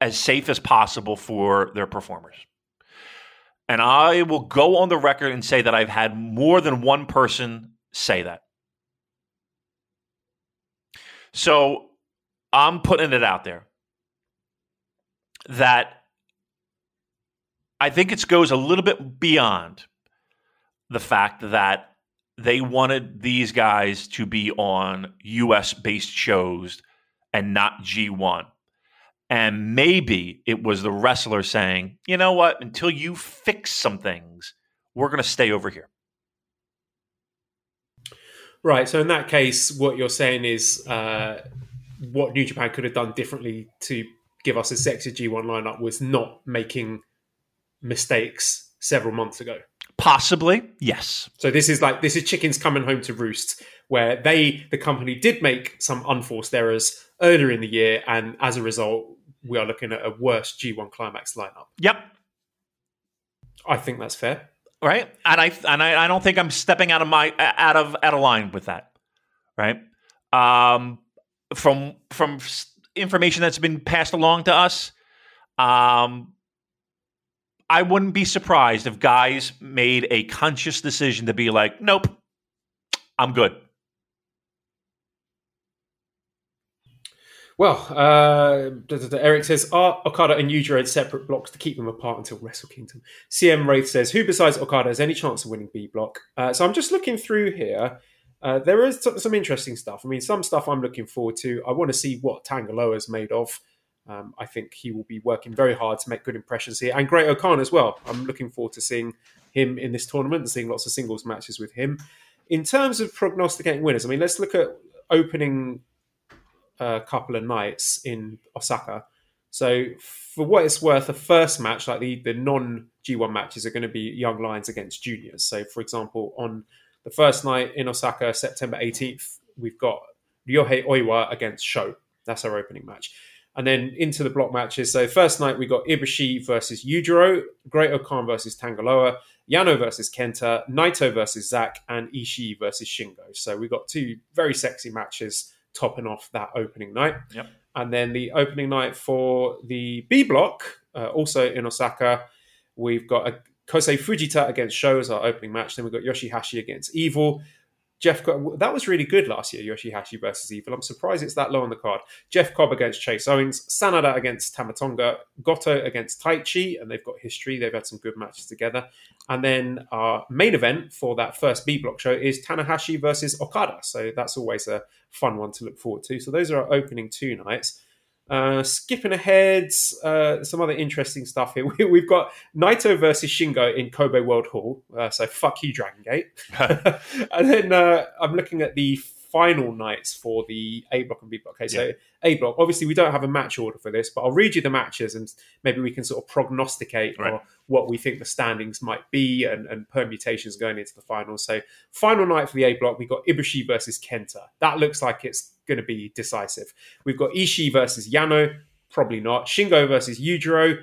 as safe as possible for their performers. And I will go on the record and say that I've had more than one person say that. So I'm putting it out there that I think it goes a little bit beyond the fact that they wanted these guys to be on US based shows and not G1. And maybe it was the wrestler saying, you know what, until you fix some things, we're going to stay over here. Right. So in that case, what you're saying is uh, what New Japan could have done differently to give us a sexy G1 lineup was not making mistakes several months ago. Possibly, yes. So this is like this is chickens coming home to roost, where they the company did make some unforced errors earlier in the year, and as a result, we are looking at a worse G1 climax lineup. Yep. I think that's fair. Right. And I and I, I don't think I'm stepping out of my out of out of line with that. Right. Um from from information that's been passed along to us, um I wouldn't be surprised if guys made a conscious decision to be like, nope, I'm good. Well, uh, Eric says, are Okada and Yujiro in separate blocks to keep them apart until Wrestle Kingdom? CM Wraith says, who besides Okada has any chance of winning B block? Uh, so I'm just looking through here. Uh, there is some interesting stuff. I mean, some stuff I'm looking forward to. I want to see what Tanga Loa is made of. Um, I think he will be working very hard to make good impressions here. And Great-O-Khan as well. I'm looking forward to seeing him in this tournament and seeing lots of singles matches with him. In terms of prognosticating winners, I mean, let's look at opening a couple of nights in Osaka. So, for what it's worth, the first match, like the, the non G1 matches, are going to be Young Lions against juniors. So, for example, on the first night in Osaka, September 18th, we've got Ryohei Oiwa against Sho. That's our opening match. And then into the block matches. So, first night, we got Ibushi versus Yujiro, Great-O-Khan versus Tanga Loa, Yano versus Kenta, Naito versus Zack, and Ishii versus Shingo. So, we've got two very sexy matches topping off that opening night. Yep. And then the opening night for the B block, uh, also in Osaka, we've got a Kosei Fujita against Sho as our opening match. Then we've got Yoshihashi against Evil. Jeff, that was really good last year, Yoshihashi versus Evil. I'm surprised it's that low on the card. Jeff Cobb against Chase Owens, Sanada against Tama Tonga, Goto against Taichi, and they've got history. They've had some good matches together. And then our main event for that first B block show is Tanahashi versus Okada. So that's always a fun one to look forward to. So those are our opening two nights. Uh, skipping ahead, uh, some other interesting stuff here. We, have got Naito versus Shingo in Kobe World Hall. Uh, so fuck you, Dragon Gate. and then uh, I'm looking at the final nights for the A block and B block. Okay, so yeah. A block. Obviously, we don't have a match order for this, but I'll read you the matches and maybe we can sort of prognosticate right. or what we think the standings might be and, and, permutations going into the final. So, final night for the A block, we got Ibushi versus Kenta. That looks like it's going to be decisive. We've got Ishii versus Yano. Probably not. Shingo versus Yujiro.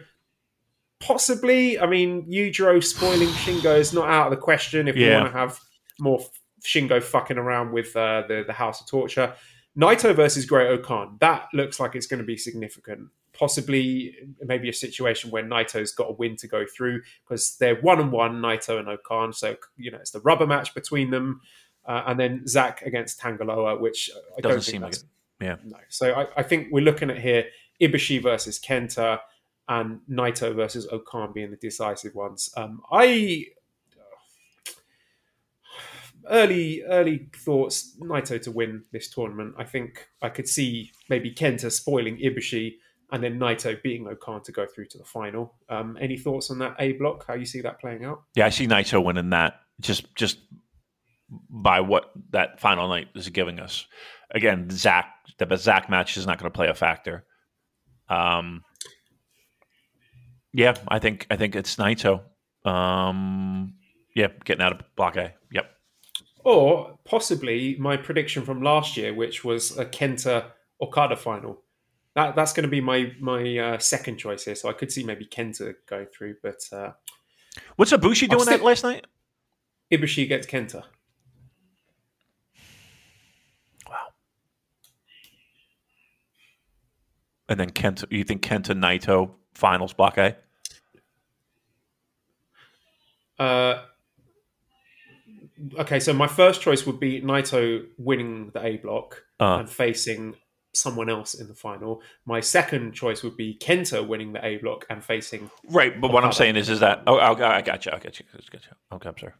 Possibly. I mean, Yujiro spoiling Shingo is not out of the question if yeah. we want to have more Shingo fucking around with uh, the the House of Torture. Naito versus Great-O-Khan. That looks like it's going to be significant. Possibly, maybe a situation where Naito's got a win to go through because they're one on one, Naito and O-Khan. So you know it's the rubber match between them, uh, and then Zack against Tanga Loa, which I doesn't don't seem like it. Yeah, no. So I, I think we're looking at here Ibushi versus Kenta and Naito versus O-Khan being the decisive ones. Um, I early early thoughts Naito to win this tournament. I think I could see maybe Kenta spoiling Ibushi and then Naito beating O-Khan to go through to the final. Um, any thoughts on that A block? How you see that playing out? Yeah, I see Naito winning that just just by what that final night is giving us. Again, Zack the Zack match is not going to play a factor. Um, yeah, I think I think it's Naito. Um, yeah, getting out of block A. Yep. Or possibly my prediction from last year, which was a Kenta Okada final. That that's going to be my my uh, second choice here. So I could see maybe Kenta going through, but uh, what's Ibushi doing that last night? Ibushi gets Kenta. Wow. And then Kenta, you think Kenta Naito finals block A? Uh, okay, so my first choice would be Naito winning the A block uh. and facing someone else in the final. My second choice would be Kenta winning the A block and facing. Right, but what I'm saying is, is that oh, oh, I got you, I got you, I got you. Okay, I'm sorry.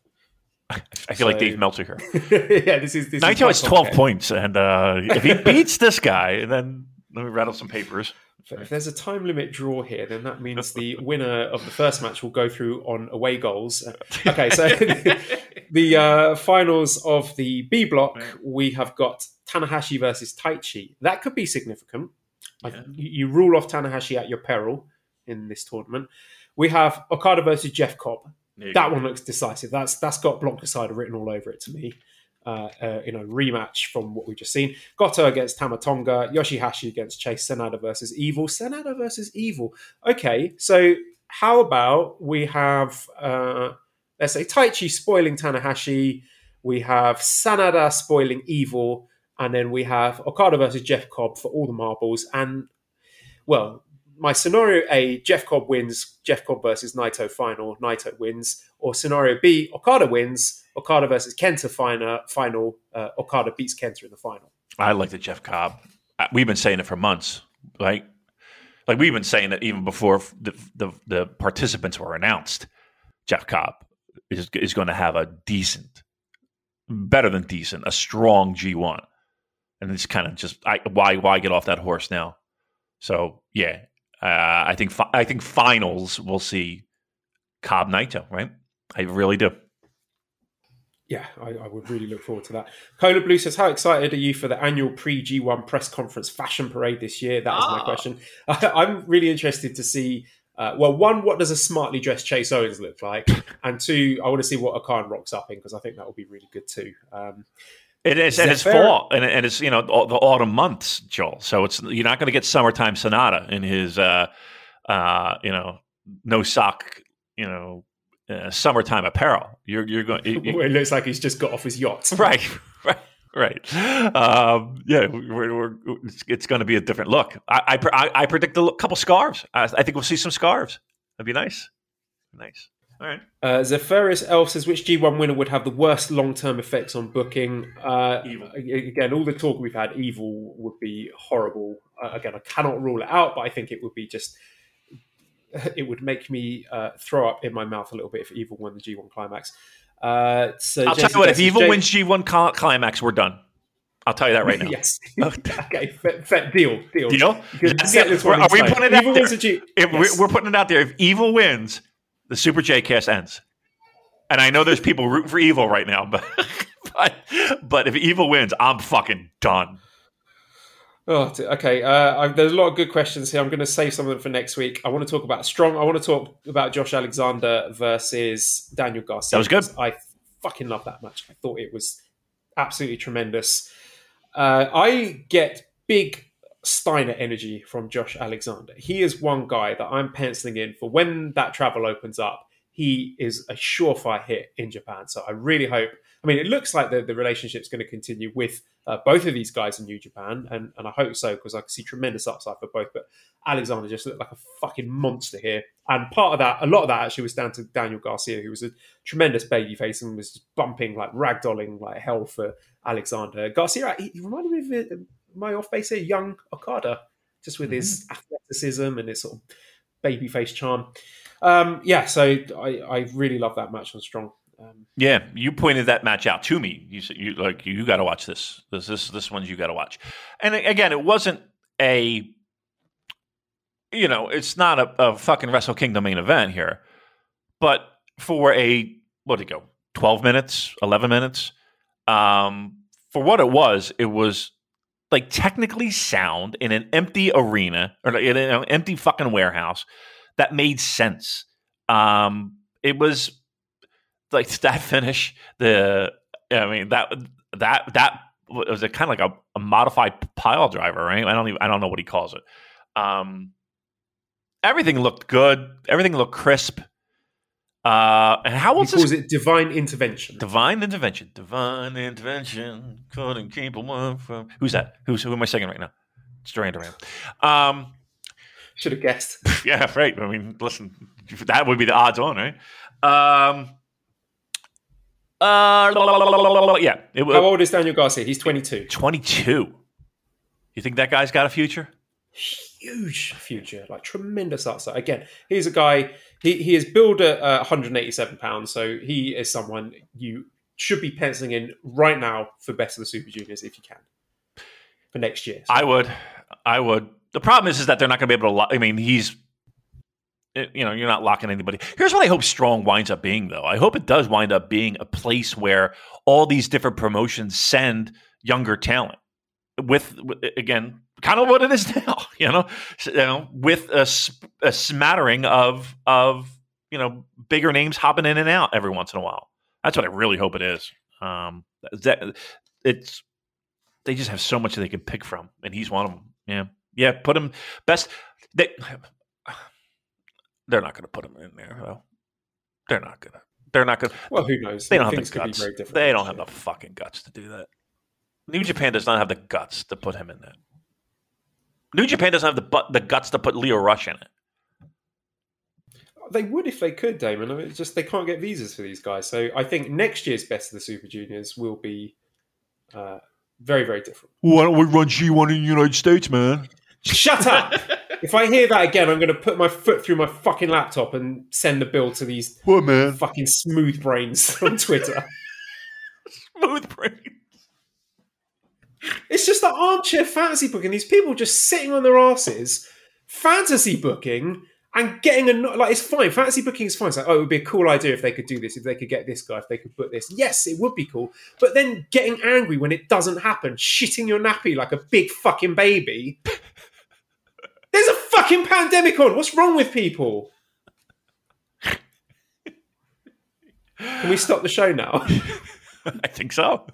I feel like Dave Meltzer here. yeah, this is this Naito is has 12 top points, and uh, if he beats this guy, then let me rattle some papers. If there's a time limit draw here, then that means the winner of the first match will go through on away goals. Okay, so the uh, finals of the B block, we have got Tanahashi versus Taichi. That could be significant. Like, you, you rule off Tanahashi at your peril in this tournament. We have Okada versus Jeff Cobb. That one looks decisive. That's that's got Blanc Decider written all over it to me. Uh, uh, you know, rematch from what we've just seen. Goto against Tama Tonga, Yoshihashi against Chase, Sanada versus Evil, Sanada versus Evil. Okay, so how about we have, uh, let's say, Taichi spoiling Tanahashi, we have Sanada spoiling Evil, and then we have Okada versus Jeff Cobb for all the marbles. And, well, my scenario A, Jeff Cobb wins, Jeff Cobb versus Naito final, Naito wins. Or scenario B, Okada wins, Okada versus Kenta final, final uh, Okada beats Kenta in the final. I like the Jeff Cobb. Uh, We've been saying it for months, right? Like we've been saying it even before the the, the participants were announced. Jeff Cobb is is going to have a decent, better than decent, a strong G one, and it's kind of just I, why why get off that horse now? So yeah, uh, I think fi- I think finals we'll see Cobb Naito, right? I really do. Yeah, I, I would really look forward to that. Cola Blue says, "How excited are you for the annual pre G1 press conference fashion parade this year?" That is my Ah. question. I'm really interested to see. Uh, well, one, what does a smartly dressed Chase Owens look like? And two, I want to see what a O-Khan rocks up in because I think that will be really good too. Um, It is, Is and it's fair? fall, and, and it's you know all, the autumn months, Joel. So it's you're not going to get summertime Sanada in his uh, uh, you know no sock, you know uh, summertime apparel. You're you're going you- you- it looks like he's just got off his yacht. right, right, right. Um, yeah, we're, we're, it's, it's going to be a different look. I I, I, I predict a lo- couple scarves. I, I think we'll see some scarves. That'd be nice, nice. All right. Uh, Zephyrus Elf says, which G1 winner would have the worst long term effects on booking? Uh, Evil. Again, all the talk we've had, Evil would be horrible. Uh, again, I cannot rule it out, but I think it would be just. It would make me uh, throw up in my mouth a little bit if Evil won the G1 climax. Uh, so I'll tell you what. If Evil wins G1 cl- climax, we're done. I'll tell you that right now. yes. okay, deal, deal. Deal? You can That's it. this one Are we putting it out there? G- if, yes. we're, we're putting it out there. If evil wins, the Super J cast ends. And I know there's people rooting for evil right now, but but, but if evil wins, I'm fucking done. Oh, okay. Uh, I, there's a lot of good questions here. I'm going to save some of them for next week. I want to talk about strong. I want to talk about Josh Alexander versus Daniel Garcia. That was good. I fucking love that match. I thought it was absolutely tremendous. Uh, I get big Steiner energy from Josh Alexander. He is one guy that I'm penciling in for when that travel opens up. He is a surefire hit in Japan. So I really hope. I mean, it looks like the, the relationship's going to continue with uh, both of these guys in New Japan, and, and I hope so because I can see tremendous upside for both. But Alexander just looked like a fucking monster here, and part of that, a lot of that actually was down to Daniel Garcia, who was a tremendous babyface and was just bumping like ragdolling like hell for Alexander. Garcia, he, he reminded me of uh, my off base here, young Okada, just with his athleticism and his sort of babyface charm. Um, yeah, so I, I really love that match on Strong. Um, Yeah, you pointed that match out to me. You said you like you got to watch this. This this this one's you got to watch. And again, it wasn't a you know, it's not a, a fucking Wrestle Kingdom main event here, but for a what did it go twelve minutes, eleven minutes. Um, for what it was, it was like technically sound in an empty arena or in an empty fucking warehouse that made sense. Um, it was like that finish. The I mean that that that was a kind of like a, a modified pile driver, right? I don't even I don't know what he calls it. Um, everything looked good. Everything looked crisp. Uh, and how he was calls it divine intervention. Divine intervention. Divine intervention. Couldn't keep a one from. Who's that? Who's who am I singing right now? It's Duran Duran. Um, Should have guessed. yeah, right. I mean, listen, that would be the odds on, right? Um, uh, yeah, it How old is Daniel Garcia? He's 22. 22. You think that guy's got a future? huge future, like tremendous upside. Again, he's a guy. He he is billed at uh, 187 pounds, so he is someone you should be penciling in right now for best of the Super Juniors if you can for next year. So, I would. I would. The problem is, is that they're not going to be able to. I mean, he's. You know, you're not locking anybody. Here's what I hope Strong winds up being, though. I hope it does wind up being a place where all these different promotions send younger talent. With, again, kind of what it is now. You know, you know, with a, a smattering of of you know bigger names hopping in and out every once in a while. That's what I really hope it is. Um, that it's they just have so much they can pick from, and he's one of them. Yeah, yeah. Put him best. They they're not going to put him in there though. They're not going to. They're not going. to well, who knows? They don't have the guts. very They don't next have the fucking guts to do that. New Japan does not have the guts to put him in there. New Japan doesn't have the but the guts to put Lio Rush in it. They would if they could, Damon. I mean, it's just they can't get visas for these guys. So I think next year's best of the Super Juniors will be uh, very, very different. Why don't we run G1 in the United States, man? Shut up! if I hear that again, I'm going to put my foot through my fucking laptop and send the bill to these What, man? fucking smooth brains on Twitter. Smooth brains. it's just that armchair fantasy booking. These people just sitting on their asses, fantasy booking and getting a like. It's fine. Fantasy booking is fine. It's like, oh, it would be a cool idea if they could do this, if they could get this guy, if they could put this. Yes, it would be cool. But then getting angry when it doesn't happen, shitting your nappy like a big fucking baby. There's a fucking pandemic on. What's wrong with people? Can we stop the show now? I think so.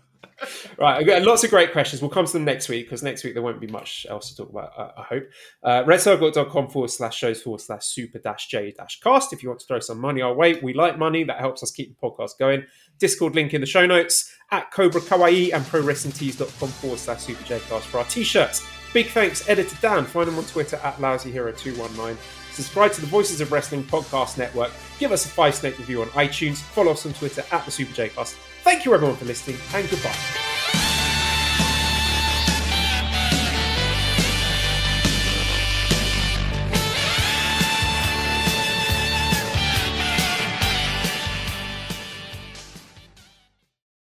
Right, I've got lots of great questions. We'll come to them next week because next week there won't be much else to talk about, uh, I hope. Uh, redcircle.com forward slash shows forward slash super dash J dash cast. If you want to throw some money our way, we like money. That helps us keep the podcast going. Discord link in the show notes at Cobra Kawaii and ProWrestlingTees.com forward slash super J cast for our t shirts. Big thanks, Editor Dan. Find him on Twitter at LousyHero219. Subscribe to the Voices of Wrestling Podcast Network. Give us a five snake review on iTunes. Follow us on Twitter at the Super J. Thank you everyone for listening and goodbye.